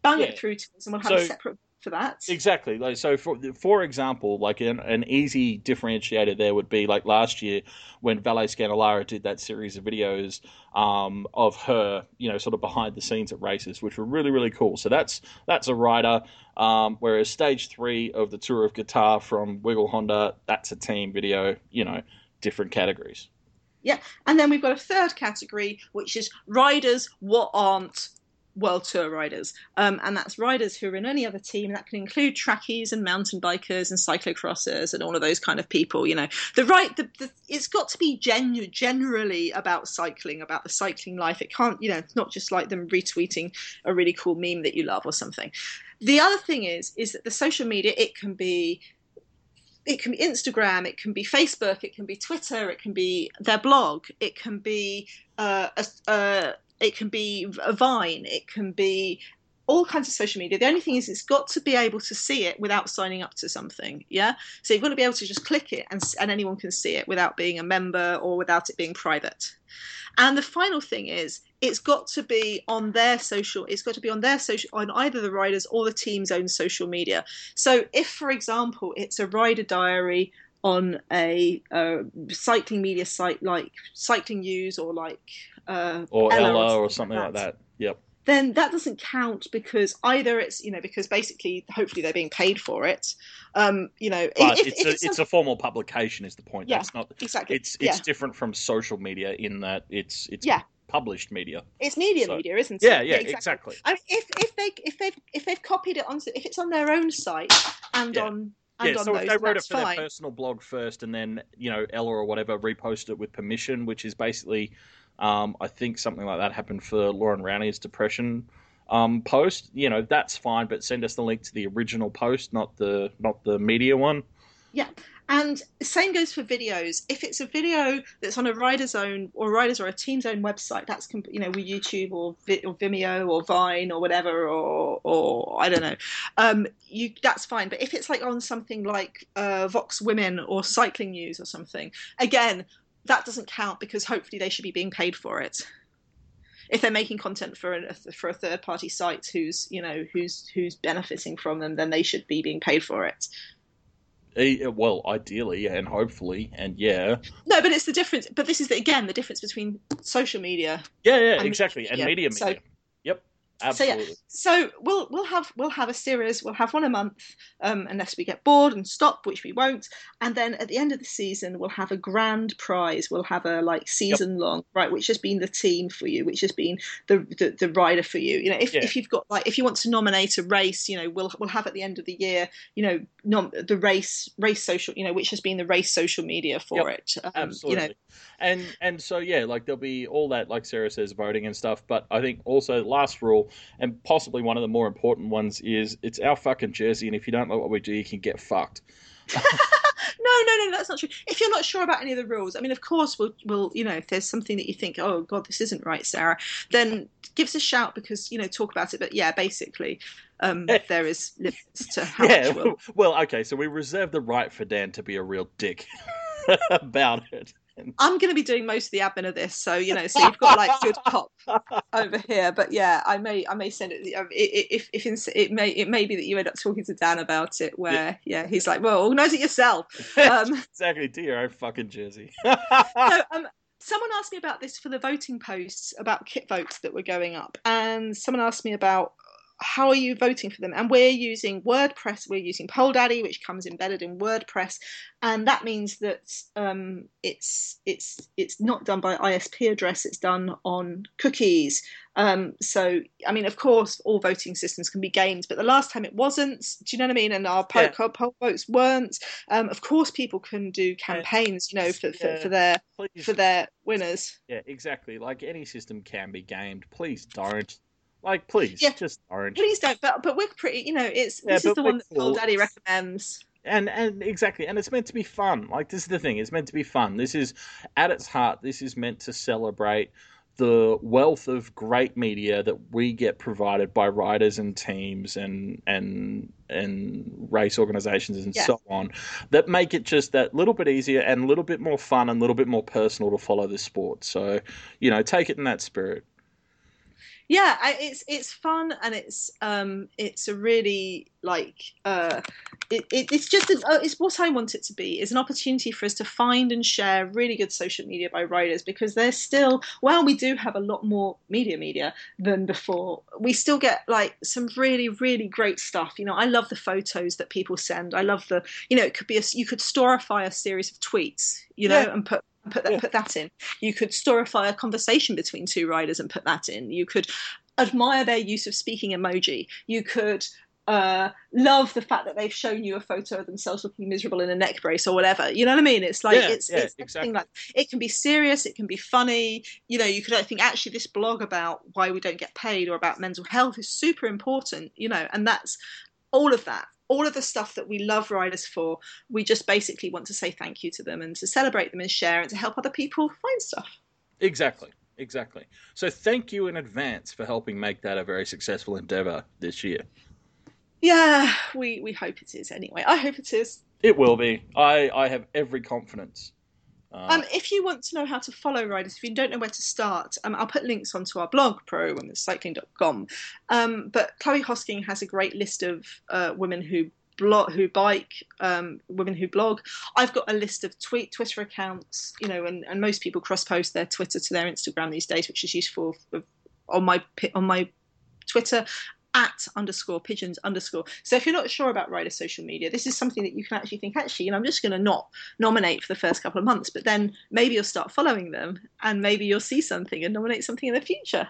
S2: bang yeah. it through to us and we'll have so, a separate for that.
S1: Exactly. Like so, for for example, like an, an easy differentiator there would be like last year when Vale Scandolara did that series of videos um, of her, you know, sort of behind the scenes at races, which were really really cool. So that's that's a rider. Um, whereas stage three of the Tour of Qatar from Wiggle Honda, that's a team video. You know, different categories.
S2: Yeah, and then we've got a third category, which is riders what aren't world tour riders, um, and that's riders who are in any other team. That can include trackies and mountain bikers and cyclocrossers and all of those kind of people. You know, the right, the, the, it's got to be genu- generally about cycling, about the cycling life. It can't, you know, it's not just like them retweeting a really cool meme that you love or something. The other thing is, is that the social media it can be it can be Instagram, it can be Facebook, it can be Twitter, it can be their blog, it can be uh, a, a, it can be a Vine, it can be all kinds of social media. The only thing is, it's got to be able to see it without signing up to something. Yeah, so you've got to be able to just click it, and and anyone can see it without being a member or without it being private. And the final thing is, it's got to be on their social. It's got to be on their social, on either the riders or the team's own social media. So, if, for example, it's a rider diary on a, a cycling media site like Cycling News or like uh,
S1: or
S2: Ella, or
S1: or something like that. Yep.
S2: Then that doesn't count because either it's you know because basically hopefully they're being paid for it um you know
S1: But
S2: if,
S1: it's
S2: if
S1: a,
S2: it's,
S1: it's a formal publication is the point.
S2: Yeah.
S1: Not
S2: exactly
S1: it's it's
S2: yeah
S1: different from social media in that it's it's
S2: Yeah.
S1: published media.
S2: it's media
S1: so-
S2: media isn't it?
S1: Yeah,
S2: it
S1: yeah, exactly.
S2: I mean, if if they if they've if they've copied it on if it's on their own site and
S1: Yeah.
S2: on and
S1: Yeah,
S2: on
S1: so
S2: those
S1: if they wrote it for their personal blog first, and then you know Ella or whatever repost it with permission, which is basically, um, I think something like that happened for Loren Rowney's depression um, post. You know that's fine, but send us the link to the original post, not the not the media one. Yeah.
S2: And same goes for videos. If it's a video that's on a rider's own or rider's or a team's own website, that's you know with YouTube or, or Vimeo or Vine or whatever, or or I don't know, um, you that's fine. But if it's like on something like uh, Vox Women or Cycling News or something, again, that doesn't count because hopefully they should be being paid for it. If they're making content for a for a third party site who's you know who's who's benefiting from them, then they should be being paid for it.
S1: Eh, Well, ideally and hopefully, and yeah,
S2: No, but it's the difference. But this is the, again the difference between social media.
S1: yeah, yeah,
S2: And
S1: exactly, and
S2: media.
S1: media,
S2: So-
S1: yep,
S2: So, yeah. So we'll we'll have we'll have a series. We'll have one a month, um, unless we get bored and stop, which we won't. And then at the end of the season, we'll have a grand prize. We'll have a like season long, right? Which has been the team for you, which has been the the, the rider for you. You know, if,
S1: Yeah.
S2: if you've got like if you want to nominate a race, you know, we'll we'll have at the end of the year, you know, nom- the race race social, you know, which has been the race social media for it. Um,
S1: Absolutely.
S2: You know,
S1: And and so yeah, like there'll be all that, like Sarah says, voting and stuff. But I think also last rule, and possibly one of the more important ones, is it's our fucking jersey, and if you don't like what we do, you can get fucked.
S2: No, no, no, that's not true. If you're not sure about any of the rules, I mean, of course, we'll, we'll, you know, if there's something that you think, oh God, this isn't right, Sarah, then give us a shout because you know, talk about it. But yeah, basically, um,
S1: Yeah.
S2: there is limits to how
S1: yeah.
S2: much we'll.
S1: Well, okay. So we reserve the right for Dan to be a real dick about it.
S2: I'm going to be doing most of the admin of this, so you know, so you've got like good cop over here. But yeah, I may, I may send it. um, If, if it may, it may be that you end up talking to Dan about it, where yeah, he's like, well, organise it yourself. Um,
S1: exactly. Do your own fucking jersey.
S2: so, um, someone asked me about this for the voting posts about kit votes that were going up, and someone asked me about how are you voting for them? And we're using WordPress. We're using PollDaddy, which comes embedded in WordPress, and that means that um, it's it's it's not done by ISP address. It's done on cookies. Um, so, I mean, of course, all voting systems can be gamed, but the last time it wasn't. Do you know what I mean? And our poll,
S1: Yeah.
S2: poll votes weren't. Um, of course, people can do campaigns, you know, for, for,
S1: Yeah.
S2: for their
S1: Please.
S2: for their winners.
S1: Yeah, exactly. Like any system can be gamed. Please don't. Like, please,
S2: Yeah.
S1: just don't.
S2: Please don't. But but we're pretty. You know, it's
S1: Yeah,
S2: this is the one that
S1: cool.
S2: PollDaddy recommends.
S1: and and exactly and it's meant to be fun like this is the thing it's meant to be fun this is at its heart this is meant to celebrate the wealth of great media that we get provided by riders and teams and and and race organizations and
S2: Yes.
S1: so on that make it just that little bit easier and a little bit more fun and a little bit more personal to follow this sport so you know take it in that spirit
S2: Yeah, I, it's it's fun and it's um it's a really like uh it, it it's just an, uh, it's what I want it to be It's an opportunity for us to find and share really good social media by riders because there's still while we do have a lot more media media than before we still get like some really really great stuff you know I love the photos that people send I love the you know it could be a you could storify a series of tweets you know
S1: Yeah.
S2: and put put that
S1: Yeah.
S2: put that in you could storify a conversation between two riders and put that in you could admire their use of speaking emoji. You could uh, love the fact that they've shown you a photo of themselves looking miserable in a neck brace or whatever. You know what I mean? It's like
S1: Yeah,
S2: it's,
S1: yeah,
S2: it's
S1: exactly.
S2: like it can be serious, it can be funny. You know, you could I think actually this blog about why we don't get paid or about mental health is super important. You know, and that's all of that. All of the stuff that we love riders for, we just basically want to say thank you to them and to celebrate them and share and to help other people find stuff.
S1: Exactly. Exactly. So thank you in advance for helping make that a very successful endeavor this year.
S2: Yeah, we, we hope it is anyway. I hope it is.
S1: It will be. I, I have every confidence. Uh,
S2: Um, if you want to know how to follow riders, if you don't know where to start, um, I'll put links onto our blog, prowomencycling.com. Um, but Chloe Hosking has a great list of uh, women who blog, who bike, um, women who blog. I've got a list of tweet Twitter accounts, you know, and, and most people cross post their Twitter to their Instagram these days, which is useful for, on my on my Twitter at underscore pigeons underscore. So if you're not sure about rider social media, this is something that you can actually think, actually, you know, I'm just going to not nominate for the first couple of months, but then maybe you'll start following them and maybe you'll see something and nominate something in the future.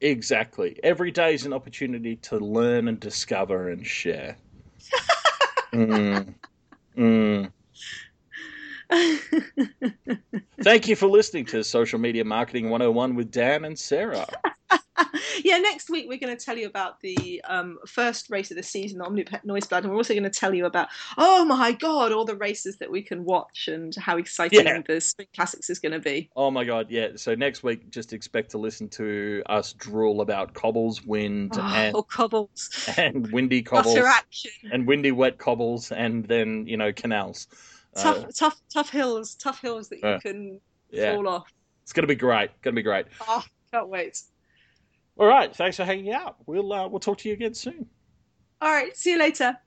S1: exactly. Every day is an opportunity to learn and discover and share. mm. Mm. Thank you for listening to Social Media Marketing 101 with Dan and Sarah.
S2: yeah, next week we're going to tell you about the um, first race of the season, the Omloop Het Nieuwsblad, and we're also going to tell you about, oh my god, all the races that we can watch and how exciting
S1: Yeah.
S2: the Spring Classics is going to be.
S1: Oh my god, yeah. So next week, just expect to listen to us drool about cobbles, wind,
S2: Oh,
S1: and,
S2: cobbles,
S1: and windy cobbles, and windy wet cobbles, and then, you know, canals.
S2: tough,
S1: Uh,
S2: tough, tough hills, tough hills that you
S1: Uh,
S2: can
S1: yeah,
S2: fall off.
S1: it's going to be great. Going to be great.
S2: Oh, can't wait.
S1: All right. Thanks for hanging out. We'll uh, we'll talk to you again soon.
S2: All right, see you later.